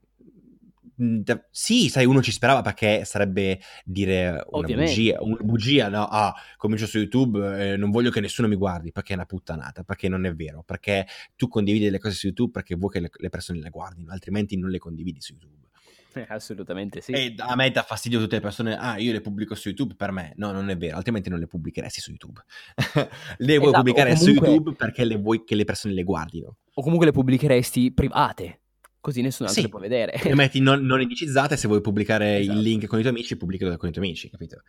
sì, sai, uno ci sperava perché sarebbe dire una Ovviamente. bugia, una bugia, no? Ah, comincio su YouTube e non voglio che nessuno mi guardi perché è una puttanata, perché non è vero, perché tu condividi le cose su YouTube perché vuoi che le, le persone le guardino, altrimenti non le condividi su YouTube. Eh, assolutamente sì. E a me dà fastidio tutte le persone, ah, io le pubblico su YouTube per me. No, non è vero, altrimenti non le pubblicheresti su YouTube. le vuoi esatto, pubblicare comunque... su YouTube perché le vuoi che le persone le guardino. O comunque le pubblicheresti private così nessuno altro sì. può vedere. Le metti non, non indicizzate, se vuoi pubblicare esatto. il link con i tuoi amici, pubblicalo con i tuoi amici, capito?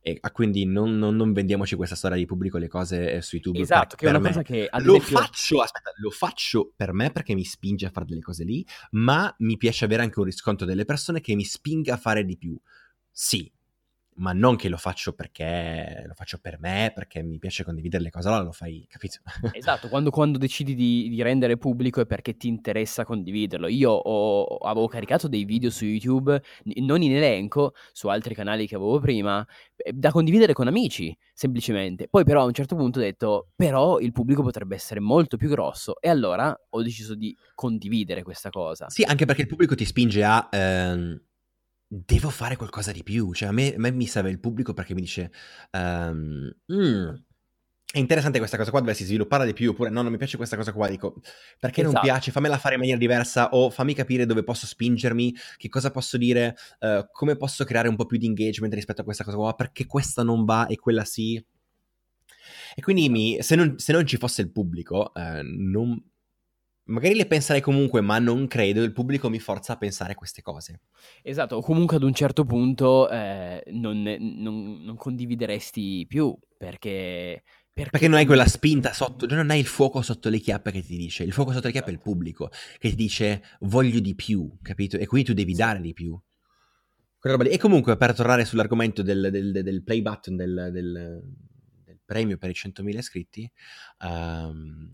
E ah, quindi non, non, non, vendiamoci questa storia di pubblico le cose eh, su YouTube. Esatto, per, che è una me. cosa che... Lo esempio... faccio, aspetta, lo faccio per me perché mi spinge a fare delle cose lì, ma mi piace avere anche un riscontro delle persone che mi spinga a fare di più. Sì, ma non che lo faccio perché lo faccio per me, perché mi piace condividere le cose, allora lo fai, capito? Esatto, quando, quando decidi di, di, rendere pubblico è perché ti interessa condividerlo. Io ho, avevo caricato dei video su YouTube, non in elenco, su altri canali che avevo prima, eh, da condividere con amici, semplicemente. Poi però a un certo punto ho detto, però il pubblico potrebbe essere molto più grosso e allora ho deciso di condividere questa cosa. Sì, anche perché il pubblico ti spinge a... Ehm devo fare qualcosa di più. Cioè, a me, a me mi serve il pubblico perché mi dice: um, mm, È interessante questa cosa qua, dovresti svilupparla di più. Oppure no, non mi piace questa cosa qua. Dico, perché esatto. non piace? Fammela fare in maniera diversa. O fammi capire dove posso spingermi, che cosa posso dire, uh, come posso creare un po' più di engagement rispetto a questa cosa qua. Perché questa non va e quella sì. E quindi mi, se, non, se, non, ci fosse il pubblico, uh, non, magari le penserei comunque, ma non credo, il pubblico mi forza a pensare queste cose. Esatto, comunque ad un certo punto eh, non, non, non, condivideresti più, perché, perché... Perché non hai quella spinta sotto, non hai il fuoco sotto le chiappe che ti dice, il fuoco sotto le chiappe è il pubblico, che ti dice voglio di più, capito? E quindi tu devi dare di più. E comunque, per tornare sull'argomento del, del, del play button, del, del, premio per i 100.000 iscritti, um,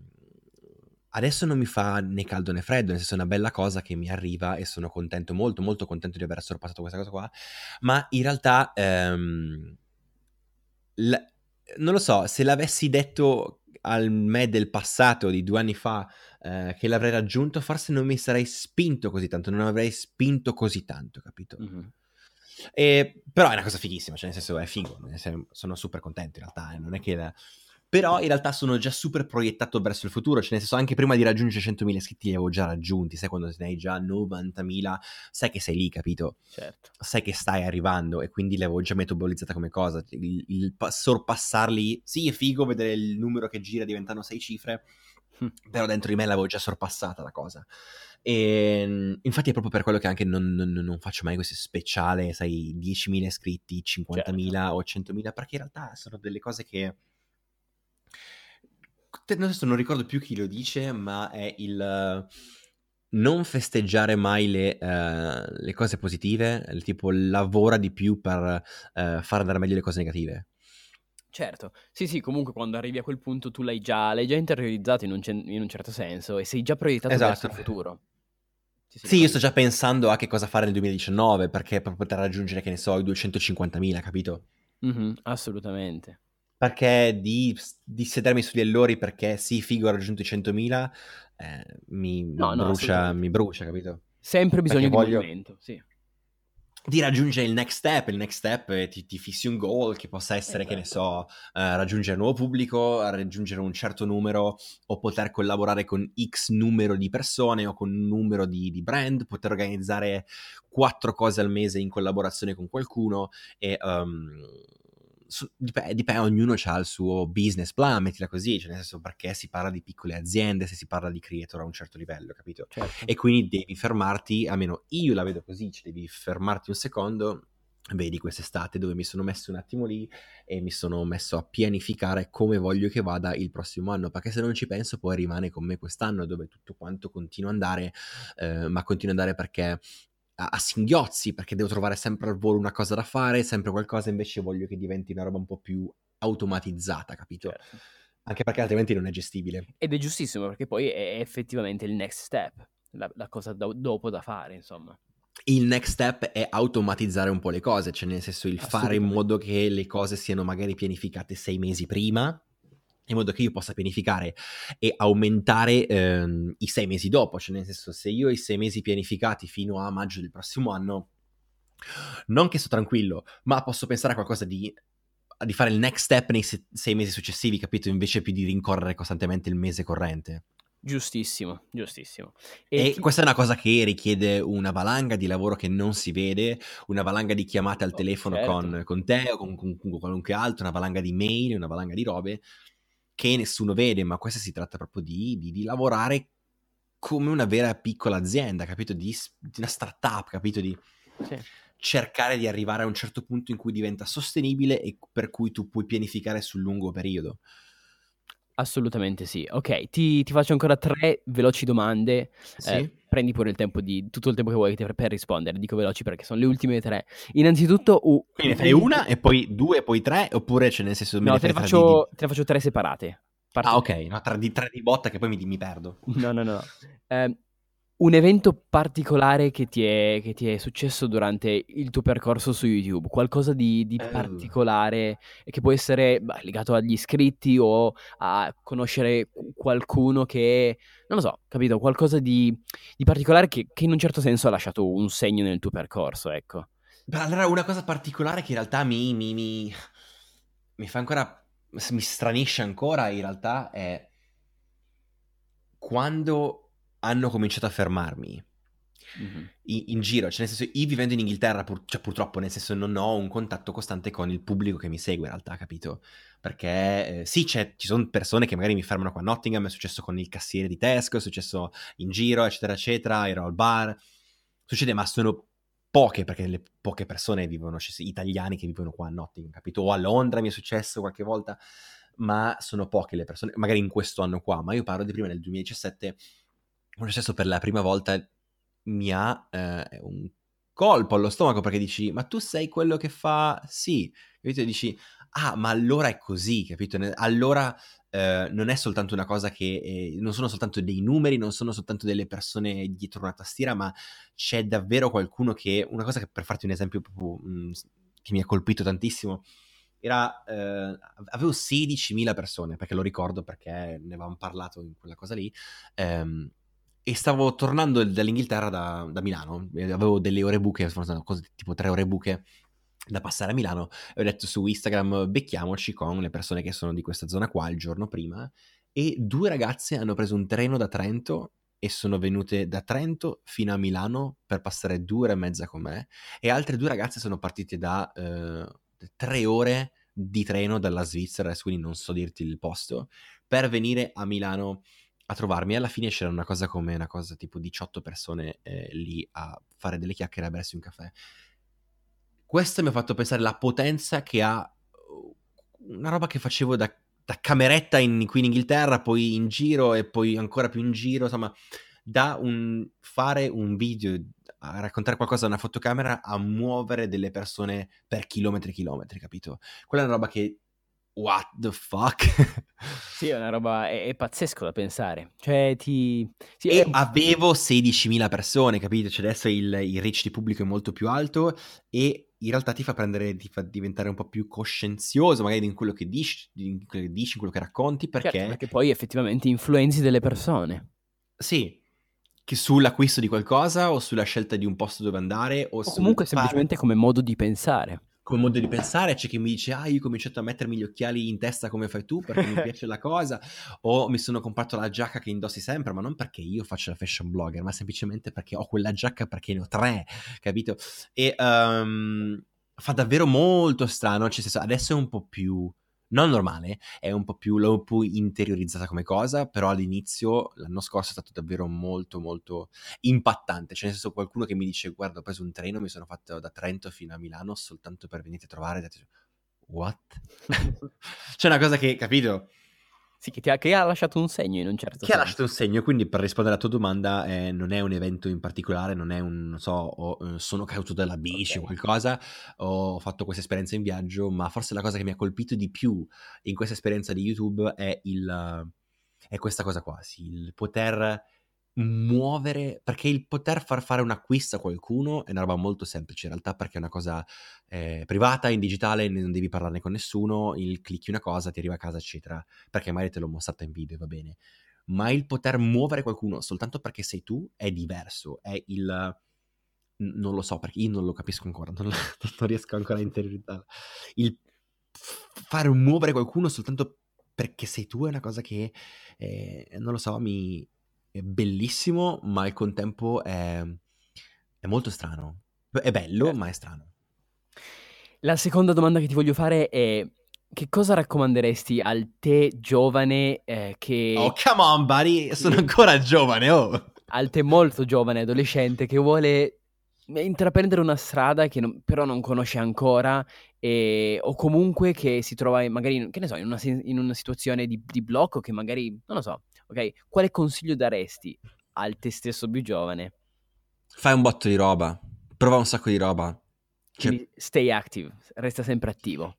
adesso non mi fa né caldo né freddo, nel senso è una bella cosa che mi arriva e sono contento, molto molto contento di aver sorpassato questa cosa qua, ma in realtà ehm, l- non lo so, se l'avessi detto al me del passato di due anni fa eh, che l'avrei raggiunto, forse non mi sarei spinto così tanto, non avrei spinto così tanto, capito? Mm-hmm. E, però è una cosa fighissima, cioè nel senso è figo, sono super contento in realtà, eh, non è che... La però in realtà sono già super proiettato verso il futuro, cioè nel senso anche prima di raggiungere 100.000 iscritti li avevo già raggiunti, sai quando ne hai già 90.000, sai che sei lì, capito? Certo. Sai che stai arrivando e quindi l'avevo già metabolizzata come cosa, il, il sorpassarli, sì è figo vedere il numero che gira diventando 6 cifre, hm. però dentro di me l'avevo già sorpassata la cosa. E ehm, infatti è proprio per quello che anche non, non, non faccio mai questo speciale, sai, 10.000 iscritti, 50.000 certo. o 100.000, perché in realtà sono delle cose che adesso non ricordo più chi lo dice, ma è il non festeggiare mai le, uh, le cose positive, il tipo lavora di più per uh, far andare meglio le cose negative. Certo, sì sì, comunque quando arrivi a quel punto tu l'hai già, l'hai già interiorizzato in un, in un, certo senso e sei già proiettato esatto. verso il futuro. Sì, sì, sì io sto già pensando a che cosa fare nel 2019 perché per poter raggiungere, che ne so, i 250.000, capito? Mm-hmm, assolutamente perché di, di, sedermi sugli allori perché sì, figo, ho raggiunto i 100.000, eh, mi, no, no, brucia, mi brucia, capito? Sempre bisogno perché di voglio... movimento, sì. Di raggiungere il next step, il next step ti, ti fissi un goal che possa essere, esatto. che ne esatto. so, eh, raggiungere un nuovo pubblico, raggiungere un certo numero o poter collaborare con X numero di persone o con un numero di, di brand, poter organizzare quattro cose al mese in collaborazione con qualcuno e... Um, dipende, dipende, ognuno ha il suo business plan, mettila così, cioè nel senso perché si parla di piccole aziende, se si parla di creator a un certo livello, capito? Certo. E quindi devi fermarti, almeno io la vedo così, cioè devi fermarti un secondo vedi quest'estate dove mi sono messo un attimo lì e mi sono messo a pianificare come voglio che vada il prossimo anno, perché se non ci penso poi rimane con me quest'anno dove tutto quanto continua ad andare, eh, ma continua ad andare perché a, a, singhiozzi perché devo trovare sempre al volo una cosa da fare, sempre qualcosa invece voglio che diventi una roba un po' più automatizzata, capito? Certo. Anche perché altrimenti non è gestibile. Ed è giustissimo perché poi è effettivamente il next step, la, la cosa do- dopo da fare, insomma. Il next step è automatizzare un po' le cose, cioè nel senso il fare in modo che le cose siano magari pianificate sei mesi prima, in modo che io possa pianificare e aumentare ehm, i sei mesi dopo, cioè nel senso se io ho i sei mesi pianificati fino a maggio del prossimo anno, non che sto tranquillo, ma posso pensare a qualcosa di, di fare il next step nei se- sei mesi successivi, capito? Invece più di rincorrere costantemente il mese corrente. Giustissimo, giustissimo. E, e chi... questa è una cosa che richiede una valanga di lavoro che non si vede, una valanga di chiamate al oh, telefono certo. con, con, te o con, con, con, qualunque altro, una valanga di mail, una valanga di robe che nessuno vede, ma questa si tratta proprio di, di, di lavorare come una vera piccola azienda, capito? Di, di una startup, capito? Di sì. cercare di arrivare a un certo punto in cui diventa sostenibile e per cui tu puoi pianificare sul lungo periodo. Assolutamente sì. Ok, ti, ti faccio ancora tre veloci domande. Sì. Eh, prendi pure il tempo di tutto il tempo che vuoi per rispondere. Dico veloci perché sono le ultime tre. Innanzitutto, uh, quindi ne fai una e poi due e poi tre, oppure c'è nel senso no, te ne, faccio, te ne faccio tre separate. Parti... Ah, ok, no, tre, di, tre di botta che poi mi, mi perdo. No, no, no. Eh, un evento particolare che ti, è, che ti, è, successo durante il tuo percorso su YouTube, qualcosa di, di uh. particolare che può essere beh, legato agli iscritti o a conoscere qualcuno che, non lo so, capito, qualcosa di, di particolare che, che, in un certo senso ha lasciato un segno nel tuo percorso, ecco. Beh, allora una cosa particolare che in realtà mi, mi, mi, mi fa ancora, mi stranisce ancora in realtà è quando hanno cominciato a fermarmi. Mm-hmm. In, in, giro, cioè nel senso, io vivendo in Inghilterra, pur, cioè, purtroppo, nel senso, non ho un contatto costante con il pubblico che mi segue, in realtà, capito? Perché eh, sì, ci sono persone che magari mi fermano qua a Nottingham, è successo con il cassiere di Tesco, è successo in giro, eccetera, eccetera, ero al bar. Succede, ma sono poche, perché le poche persone vivono, cioè, italiani che vivono qua a Nottingham, capito? O a Londra mi è successo qualche volta, ma sono poche le persone, magari in questo anno qua, ma io parlo di prima, nel 2017 un successo per la prima volta mi ha eh, un colpo allo stomaco perché dici ma tu sei quello che fa sì e tu dici ah, ma allora è così, capito? Allora eh, non è soltanto una cosa che, eh, non sono soltanto dei numeri, non sono soltanto delle persone dietro una tastiera, ma c'è davvero qualcuno che, una cosa che per farti un esempio proprio, mh, mm, che mi ha colpito tantissimo, era, eh, avevo 16.000 persone, perché lo ricordo perché ne avevamo parlato in quella cosa lì, ehm, e stavo tornando dall'Inghilterra da, da Milano, avevo delle ore buche, tipo tre ore buche da passare a Milano e ho detto su Instagram becchiamoci con le persone che sono di questa zona qua il giorno prima e due ragazze hanno preso un treno da Trento e sono venute da Trento fino a Milano per passare due ore e mezza con me e altre due ragazze sono partite da eh, tre ore di treno dalla Svizzera, quindi non so dirti il posto, per venire a Milano a trovarmi. Alla fine c'era una cosa come una cosa tipo 18 persone eh, lì a fare delle chiacchiere a bersi un caffè questo mi ha fatto pensare alla potenza che ha uh, una roba che facevo da, da cameretta in, qui in Inghilterra, poi in giro e poi ancora più in giro, insomma, da un, fare un video, a raccontare qualcosa da una fotocamera, a muovere delle persone per chilometri e chilometri, capito? Quella è una roba che what the fuck? sì, è una roba, è, è pazzesco da pensare. Cioè, ti... Sì, e è... avevo 16.000 persone, capito? Cioè, adesso il, il reach di pubblico è molto più alto e in realtà ti fa prendere, ti fa diventare un po' più coscienzioso magari in quello che dici, in quello che, dici, in quello che racconti, perché... Certo, perché poi effettivamente influenzi delle persone. Sì, che sull'acquisto di qualcosa o sulla scelta di un posto dove andare o, o comunque semplicemente come modo di pensare come modo di pensare, c'è chi mi dice, ah, io ho cominciato a mettermi gli occhiali in testa come fai tu perché mi piace la cosa, o mi sono comprato la giacca che indossi sempre, ma non perché io faccio la fashion blogger, ma semplicemente perché ho quella giacca perché ne ho tre, capito? E um, fa davvero molto strano, cioè adesso è un po' più non normale, è un po' più, l'ho più interiorizzata come cosa, però all'inizio, l'anno scorso, è stato davvero molto, molto impattante. Cioè, nel senso, qualcuno che mi dice, guarda, ho preso un treno, mi sono fatto da Trento fino a Milano soltanto per venirti a trovare, e detto, what? C'è una cosa che, capito? Sì, che, ha, che, ha, lasciato un segno in un certo che senso. Che ha lasciato un segno, quindi per rispondere alla tua domanda, eh, non è un evento in particolare, non è un, non so, ho, eh, sono caduto dalla bici o okay. qualcosa, ho fatto questa esperienza in viaggio, ma forse la cosa che mi ha colpito di più in questa esperienza di YouTube è, il, è questa cosa qua, sì, il poter muovere, perché il poter far fare un acquisto a qualcuno è una roba molto semplice in realtà perché è una cosa eh, privata, in digitale, non devi parlarne con nessuno, il clicchi una cosa, ti arriva a casa eccetera, perché magari te l'ho mostrata in video va bene. Ma il poter muovere qualcuno soltanto perché sei tu è diverso, è il... non lo so perché io non lo capisco ancora, non, non riesco ancora a interiorizzare. Il fare muovere qualcuno soltanto perché sei tu è una cosa che, eh, non lo so, mi, bellissimo, ma al contempo è, è molto strano. È bello, certo. ma è strano. La seconda domanda che ti voglio fare è che cosa raccomanderesti al te giovane eh, che... Oh, come on, buddy, sono ancora giovane, oh! Al te molto giovane, adolescente, che vuole intraprendere una strada che non, però non conosce ancora e, o comunque che si trova magari, che ne so, in una, in una situazione di, di blocco che magari, non lo so, ok? Quale consiglio daresti al te stesso più giovane? Fai un botto di roba, prova un sacco di roba. Cioè... stay active, resta sempre attivo.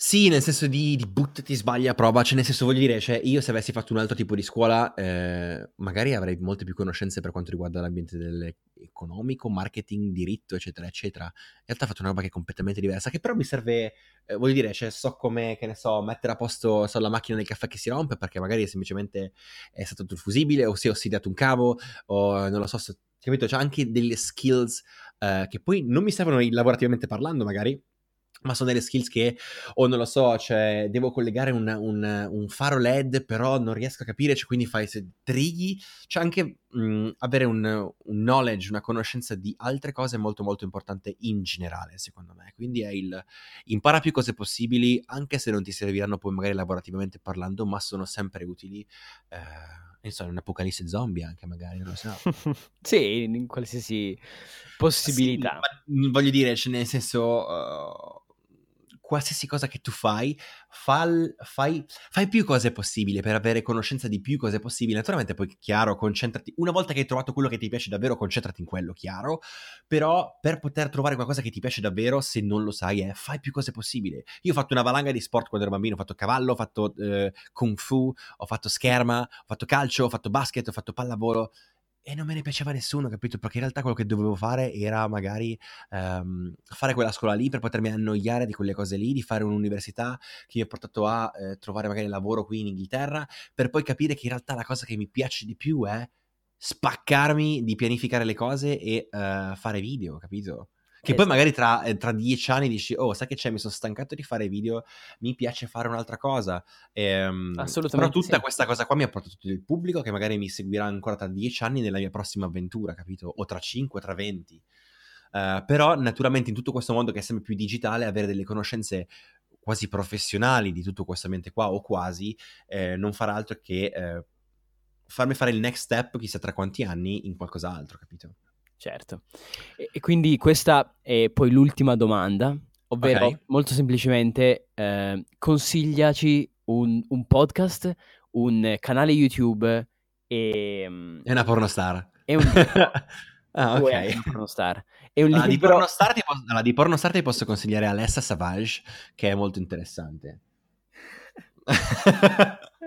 Sì, nel senso di, di buttati, sbaglia, prova, cioè nel senso voglio dire, cioè io se avessi fatto un altro tipo di scuola, eh, magari avrei molte più conoscenze per quanto riguarda l'ambiente economico, marketing, diritto, eccetera, eccetera. In realtà ho fatto una roba che è completamente diversa, che però mi serve, eh, voglio dire, cioè so come, che ne so, mettere a posto so, la macchina del caffè che si rompe perché magari semplicemente è stato tutto fusibile o si è ossidato un cavo o non lo so, se, capito? C'è anche delle skills eh, che poi non mi servono lavorativamente parlando magari, ma sono delle skills che, o non lo so, cioè, devo collegare un, un, un faro LED, però non riesco a capire, cioè, quindi fai se trighi, cioè anche mh, avere un, un, knowledge, una conoscenza di altre cose è molto molto importante in generale, secondo me, quindi è il impara più cose possibili, anche se non ti serviranno poi magari lavorativamente parlando, ma sono sempre utili, eh, insomma, in un'apocalisse zombie anche magari, non lo so. sì, in qualsiasi possibilità. Sì, voglio dire, cioè, nel senso... Uh qualsiasi cosa che tu fai, fai, fai, fai più cose possibili per avere conoscenza di più cose possibili. Naturalmente poi, chiaro, concentrati, una volta che hai trovato quello che ti piace davvero, concentrati in quello, chiaro, però per poter trovare qualcosa che ti piace davvero, se non lo sai, è fai più cose possibili. Io ho fatto una valanga di sport quando ero bambino, ho fatto cavallo, ho fatto eh, kung fu, ho fatto scherma, ho fatto calcio, ho fatto basket, ho fatto pallavolo e non me ne piaceva nessuno, capito? Perché in realtà quello che dovevo fare era magari um, fare quella scuola lì per potermi annoiare di quelle cose lì, di fare un'università che mi ha portato a eh, trovare magari lavoro qui in Inghilterra, per poi capire che in realtà la cosa che mi piace di più è spaccarmi di pianificare le cose e uh, fare video, capito? Che esatto. poi magari tra, eh, tra, dieci anni dici, oh, sai che c'è, mi sono stancato di fare video, mi piace fare un'altra cosa. Ehm, Assolutamente. Però tutta sì. questa cosa qua mi ha portato tutto il pubblico che magari mi seguirà ancora tra dieci anni nella mia prossima avventura, capito? O tra cinque, tra venti. Uh, però naturalmente in tutto questo mondo che è sempre più digitale, avere delle conoscenze quasi professionali di tutto questo ambiente qua, o quasi, eh, non farà altro che eh, farmi fare il next step, chissà tra quanti anni, in qualcos'altro, capito? Certo. E, e quindi questa è poi l'ultima domanda, ovvero okay. molto semplicemente eh, consigliaci un, un, podcast, un canale YouTube e... È una pornostar. È un... ah, ok. È una pornostar. È un allora, libro... di, pornostar ti posso, allora, di pornostar ti posso consigliare Alessa Savage, che è molto interessante.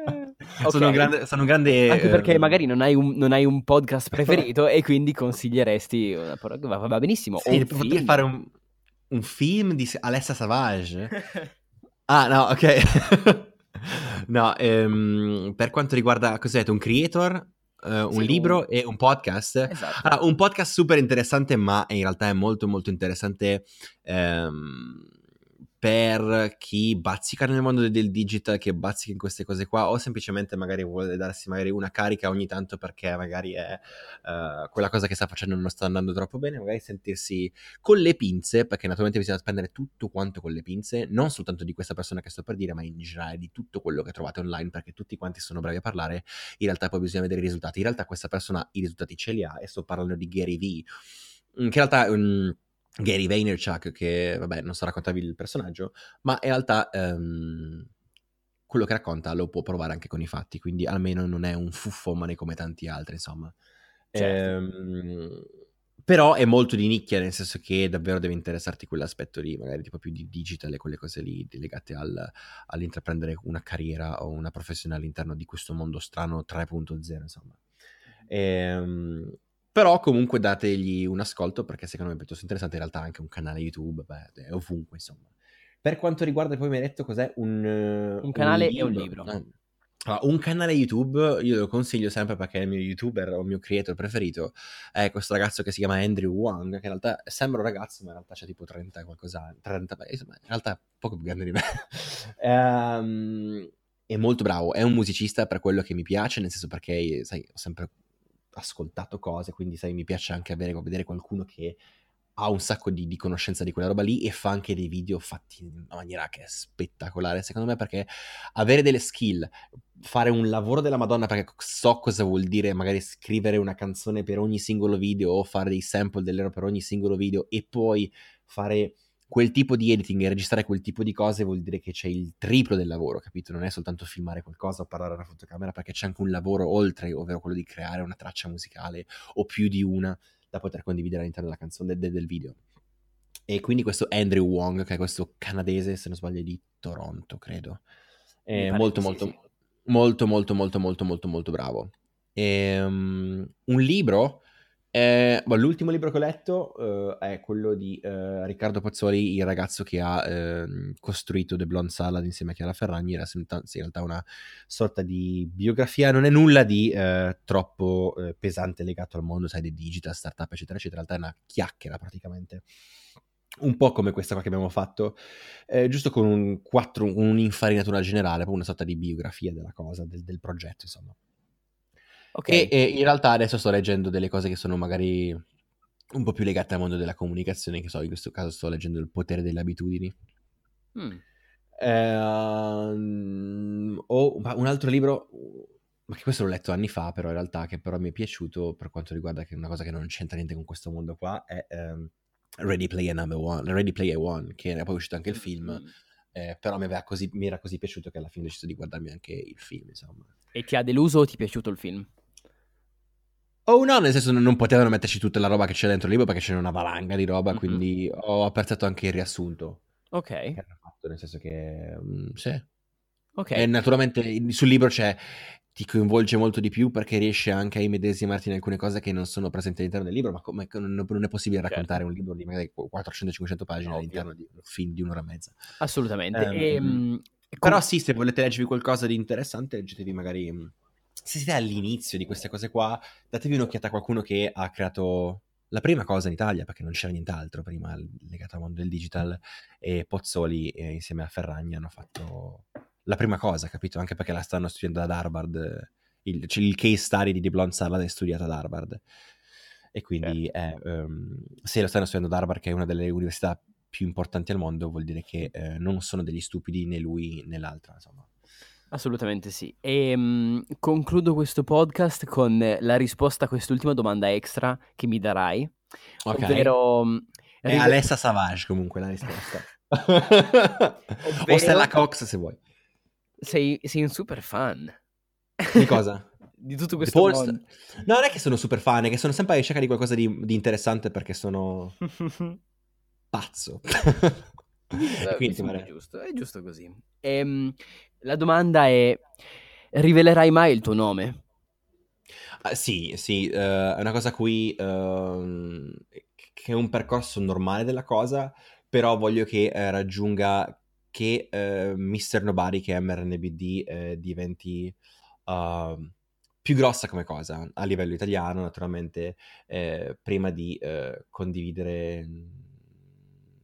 okay. sono, un grande, sono un grande... Anche perché eh, magari non hai un, non hai un podcast preferito e quindi consiglieresti... Va, va benissimo. Sì, potrei fare un, un, film di Alessa Savage. ah, no, ok. no, ehm, per quanto riguarda, cos'è, un creator, Uh, un sì, libro un... e un podcast. Esatto. Allora, un podcast super interessante, ma in realtà è molto molto interessante. Um, per chi bazzica nel mondo del digital, che bazzica in queste cose qua, o semplicemente magari vuole darsi magari una carica ogni tanto perché magari è uh, quella cosa che sta facendo non sta andando troppo bene, magari sentirsi con le pinze, perché naturalmente bisogna spendere tutto quanto con le pinze, non soltanto di questa persona che sto per dire, ma in generale di tutto quello che trovate online, perché tutti quanti sono bravi a parlare, in realtà poi bisogna vedere i risultati. In realtà questa persona i risultati ce li ha, e sto parlando di Gary V, che in realtà... Um, Gary Vaynerchuk, che vabbè, non so raccontarvi il personaggio, ma in realtà um, quello che racconta lo può provare anche con i fatti, quindi almeno non è un fuffomane come tanti altri, insomma. Certo. Ehm, però è molto di nicchia, nel senso che davvero deve interessarti quell'aspetto lì, magari tipo più di digital e quelle cose lì legate al, all'intraprendere una carriera o una professione all'interno di questo mondo strano 3.0, insomma. Ehm, però comunque dategli un ascolto perché secondo me è piuttosto interessante. In realtà anche un canale YouTube, beh, è ovunque insomma. Per quanto riguarda, poi mi hai detto cos'è un... Un canale un e un libro. Ah. Allora, un canale YouTube, io lo consiglio sempre perché è il mio youtuber o il mio creator preferito, è questo ragazzo che si chiama Andrew Wang, che in realtà sembra un ragazzo, ma in realtà c'ha tipo 30 qualcosa, 30, insomma, in realtà è poco più grande di me. um, è molto bravo, è un musicista per quello che mi piace, nel senso perché, sai, ho sempre ascoltato cose, quindi sai, mi piace anche avere, vedere qualcuno che ha un sacco di, di, conoscenza di quella roba lì e fa anche dei video fatti in una maniera che è spettacolare, secondo me, perché avere delle skill, fare un lavoro della Madonna, perché so cosa vuol dire magari scrivere una canzone per ogni singolo video o fare dei sample dell'ero per ogni singolo video e poi fare quel tipo di editing e registrare quel tipo di cose vuol dire che c'è il triplo del lavoro, capito? Non è soltanto filmare qualcosa o parlare alla fotocamera, perché c'è anche un lavoro oltre, ovvero quello di creare una traccia musicale o più di una da poter condividere all'interno della canzone del, del video. E quindi questo Andrew Wong, che è questo canadese, se non sbaglio, di Toronto, credo. È molto, molto, sì, molto, molto, molto, molto, molto, molto bravo. E, um, un libro eh, boh, l'ultimo libro che ho letto uh, è quello di uh, Riccardo Pazzoli, il ragazzo che ha uh, costruito The Blonde Salad insieme a Chiara Ferragni. Era in realtà una sorta di biografia, non è nulla di troppo pesante legato al mondo, sai, dei digital, startup, eccetera, eccetera. In realtà è una chiacchiera praticamente. Un po' come questa qua che abbiamo fatto, eh, giusto con un quattro, un'infarinatura generale, proprio una sorta di biografia della cosa, del, del progetto, insomma. Okay. E, e, in realtà adesso sto leggendo delle cose che sono magari un po' più legate al mondo della comunicazione, che so, in questo caso sto leggendo Il potere delle abitudini. Mm. Eh, o un altro libro, ma che questo l'ho letto anni fa, però in realtà che però mi è piaciuto per quanto riguarda che una cosa che non c'entra niente con questo mondo qua, è um, Ready Player Number One, Ready Player One, che è poi uscito anche il film. Mm eh, però mi, così, mi, era così piaciuto che alla fine ho deciso di guardarmi anche il film, insomma. E ti ha deluso o ti è piaciuto il film? Oh no, nel senso non potevano metterci tutta la roba che c'è dentro il libro perché c'è una valanga di roba, mm-hmm. quindi ho apprezzato anche il riassunto. Ok. Che hanno fatto, nel senso che... Mm, sì. Ok. E naturalmente sul libro c'è ti coinvolge molto di più perché riesce anche a immedesimarti in alcune cose che non sono presenti all'interno del libro, ma come non è possibile certo. raccontare un libro di magari 400-500 pagine Ovvio. all'interno di un film di un'ora e mezza. Assolutamente. Um, e, però com- sì, se volete leggervi qualcosa di interessante, leggetevi magari... Se siete all'inizio di queste cose qua, datevi un'occhiata a qualcuno che ha creato la prima cosa in Italia, perché non c'era nient'altro prima legato al mondo del digital, e Pozzoli eh, insieme a Ferragni hanno fatto la prima cosa, capito? Anche perché la stanno studiando ad Harvard. Il, cioè il case study di The Blonde Salad è studiato ad Harvard. E quindi certo. è, um, se lo stanno studiando ad Harvard, che è una delle università più importanti al mondo, vuol dire che eh, non sono degli stupidi né lui né l'altra, insomma. Assolutamente sì. E um, concludo questo podcast con la risposta a quest'ultima domanda extra che mi darai. Okay. Ovvero... È rive- Alessa Savage comunque la risposta. ovvero... O Stella Cox se vuoi sei, sei un super fan. Di cosa? di tutto questo Post... mondo. No, non è che sono super fan, è che sono sempre alla ricerca di qualcosa di, di interessante perché sono pazzo. Quindi, è giusto, è giusto così. Ehm, la domanda è, rivelerai mai il tuo nome? Uh, sì, sì, uh, è una cosa qui uh, che è un percorso normale della cosa, però voglio che uh, raggiunga che eh, Mr. Nobody, che è MRNBD, diventi uh, più grossa come cosa a livello italiano, naturalmente, eh, prima di eh, condividere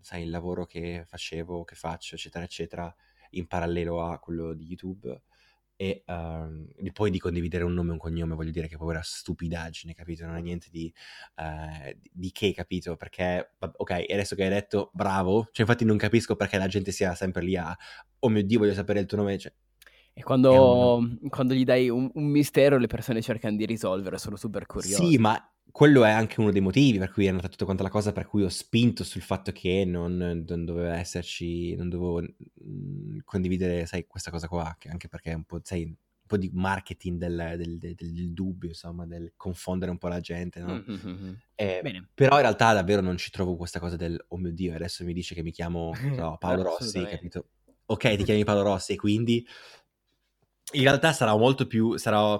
sai, il lavoro che facevo, che faccio, eccetera, eccetera, in parallelo a quello di YouTube e uh, poi di condividere un nome e un cognome, voglio dire che poi era stupidaggine, capito? Non è niente di, uh, di che, capito? Perché, ok, adesso che hai detto bravo, cioè infatti non capisco perché la gente sia sempre lì a, oh mio Dio, voglio sapere il tuo nome, cioè, e quando, un... quando, gli dai un, un, mistero, le persone cercano di risolvere, sono super curiose. Sì, ma quello è anche uno dei motivi per cui è nata tutta quanta la cosa, per cui ho spinto sul fatto che non, non doveva esserci, non dovevo mh, condividere, sai, questa cosa qua, anche perché è un po', sai, un po' di marketing del, del, del, del, dubbio, insomma, del confondere un po' la gente, no? Mm-hmm. Eh, però in realtà davvero non ci trovo questa cosa del, oh mio Dio, adesso mi dice che mi chiamo no, Paolo Rossi, capito? Ok, ti chiami Paolo Rossi, quindi in realtà sarà molto più, sarà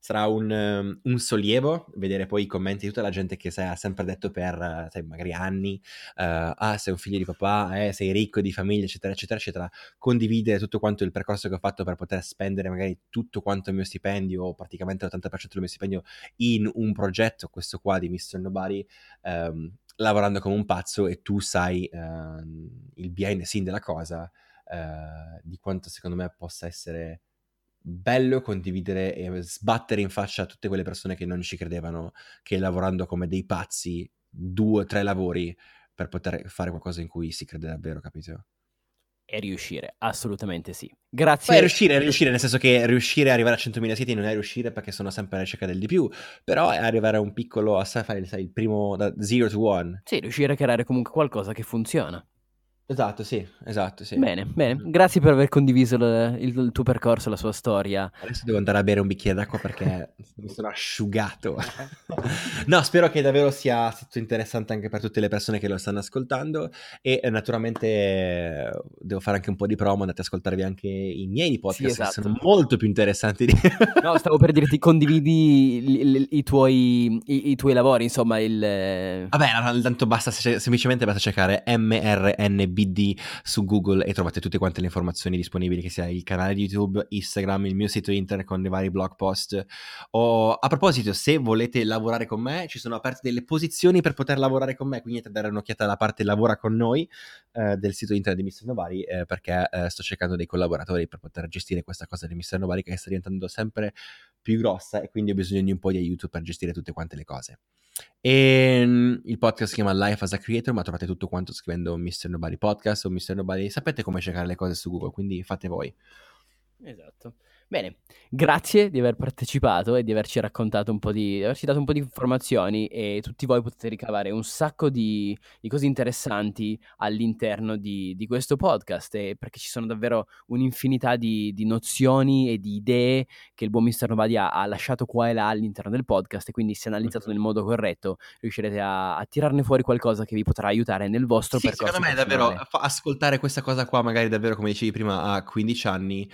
sarà un, um, un, sollievo vedere poi i commenti di tutta la gente che ha sempre detto per sai, magari anni, uh, ah sei un figlio di papà, eh, sei ricco di famiglia, eccetera, eccetera, eccetera, condividere tutto quanto il percorso che ho fatto per poter spendere magari tutto quanto il mio stipendio, o praticamente l'80% del mio stipendio, in un progetto, questo qua di Mr. Nobody, um, lavorando come un pazzo e tu sai uh, il behind the scene della cosa, uh, di quanto secondo me possa essere bello condividere e sbattere in faccia a tutte quelle persone che non ci credevano che lavorando come dei pazzi due o tre lavori per poter fare qualcosa in cui si crede davvero, capito? E riuscire, assolutamente sì. Grazie. Poi riuscire, riuscire, nel senso che riuscire a arrivare a 100.000 siti non è riuscire perché sono sempre alla ricerca del di più, però è arrivare a un piccolo, a fare il primo da 0 to 1. Sì, riuscire a creare comunque qualcosa che funziona. Esatto, sì, esatto, sì. Bene, bene. Grazie per aver condiviso il, il, tuo percorso, la sua storia. Adesso devo andare a bere un bicchiere d'acqua perché mi sono asciugato. no, spero che davvero sia stato interessante anche per tutte le persone che lo stanno ascoltando e eh, naturalmente eh, devo fare anche un po' di promo, andate ad ascoltarvi anche i miei podcast sì, esatto. sono molto più interessanti. Di... no, stavo per dirti condividi i, i, i, tuoi, i tuoi, lavori, insomma, il... Vabbè, tanto basta, semplicemente basta cercare MRNB BD su Google e trovate tutte quante le informazioni disponibili, che sia il canale di YouTube, Instagram, il mio sito internet con i vari blog post. O, a proposito, se volete lavorare con me, ci sono aperte delle posizioni per poter lavorare con me, quindi dare un'occhiata alla parte lavora con noi eh, del sito internet di Mr. Novari, eh, perché eh, sto cercando dei collaboratori per poter gestire questa cosa di Mr. Novari che sta diventando sempre più grossa e quindi ho bisogno di un po' di aiuto per gestire tutte quante le cose. E ehm, il podcast si chiama Life as a Creator, ma trovate tutto quanto scrivendo Mr. Nobody Podcast o Mr. Nobody. Sapete come cercare le cose su Google, quindi fate voi. Esatto. Bene, grazie di aver partecipato e di averci raccontato un po' di, di averci dato un po' di informazioni e tutti voi potete ricavare un sacco di, di cose interessanti all'interno di, di questo podcast perché ci sono davvero un'infinità di, nozioni e di idee che il buon Mr. Novadi ha, ha, lasciato qua e là all'interno del podcast e quindi se analizzato nel modo corretto riuscirete a, a tirarne fuori qualcosa che vi potrà aiutare nel vostro sì, percorso. Secondo me davvero ascoltare questa cosa qua magari davvero come dicevi prima a 15 anni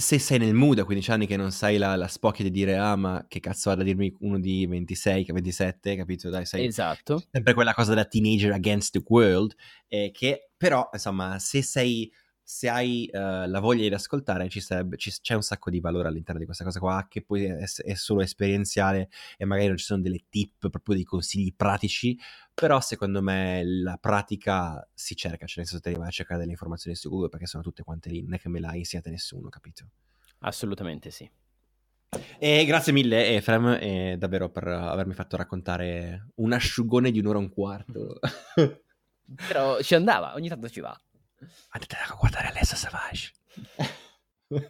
se sei nel mood a 15 anni che non sai la, la spocchia di dire ah ma che cazzo ha da dirmi uno di 26, 27, capito? Dai, sei esatto. sempre quella cosa da teenager against the world, eh, che però insomma se sei se hai uh, la voglia di ascoltare, ci sarebbe, ci, c'è un sacco di valore all'interno di questa cosa qua, che poi è, è, solo esperienziale e magari non ci sono delle tip, proprio dei consigli pratici, però secondo me la pratica si cerca, cioè nel senso te vai a cercare delle informazioni su Google perché sono tutte quante lì, non è che me l'ha insegnata nessuno, capito? Assolutamente sì. E grazie mille, Efrem, e davvero per avermi fatto raccontare un asciugone di un'ora e un quarto. Però ci andava, ogni tanto ci va. Andate a guardare Alessa Savage.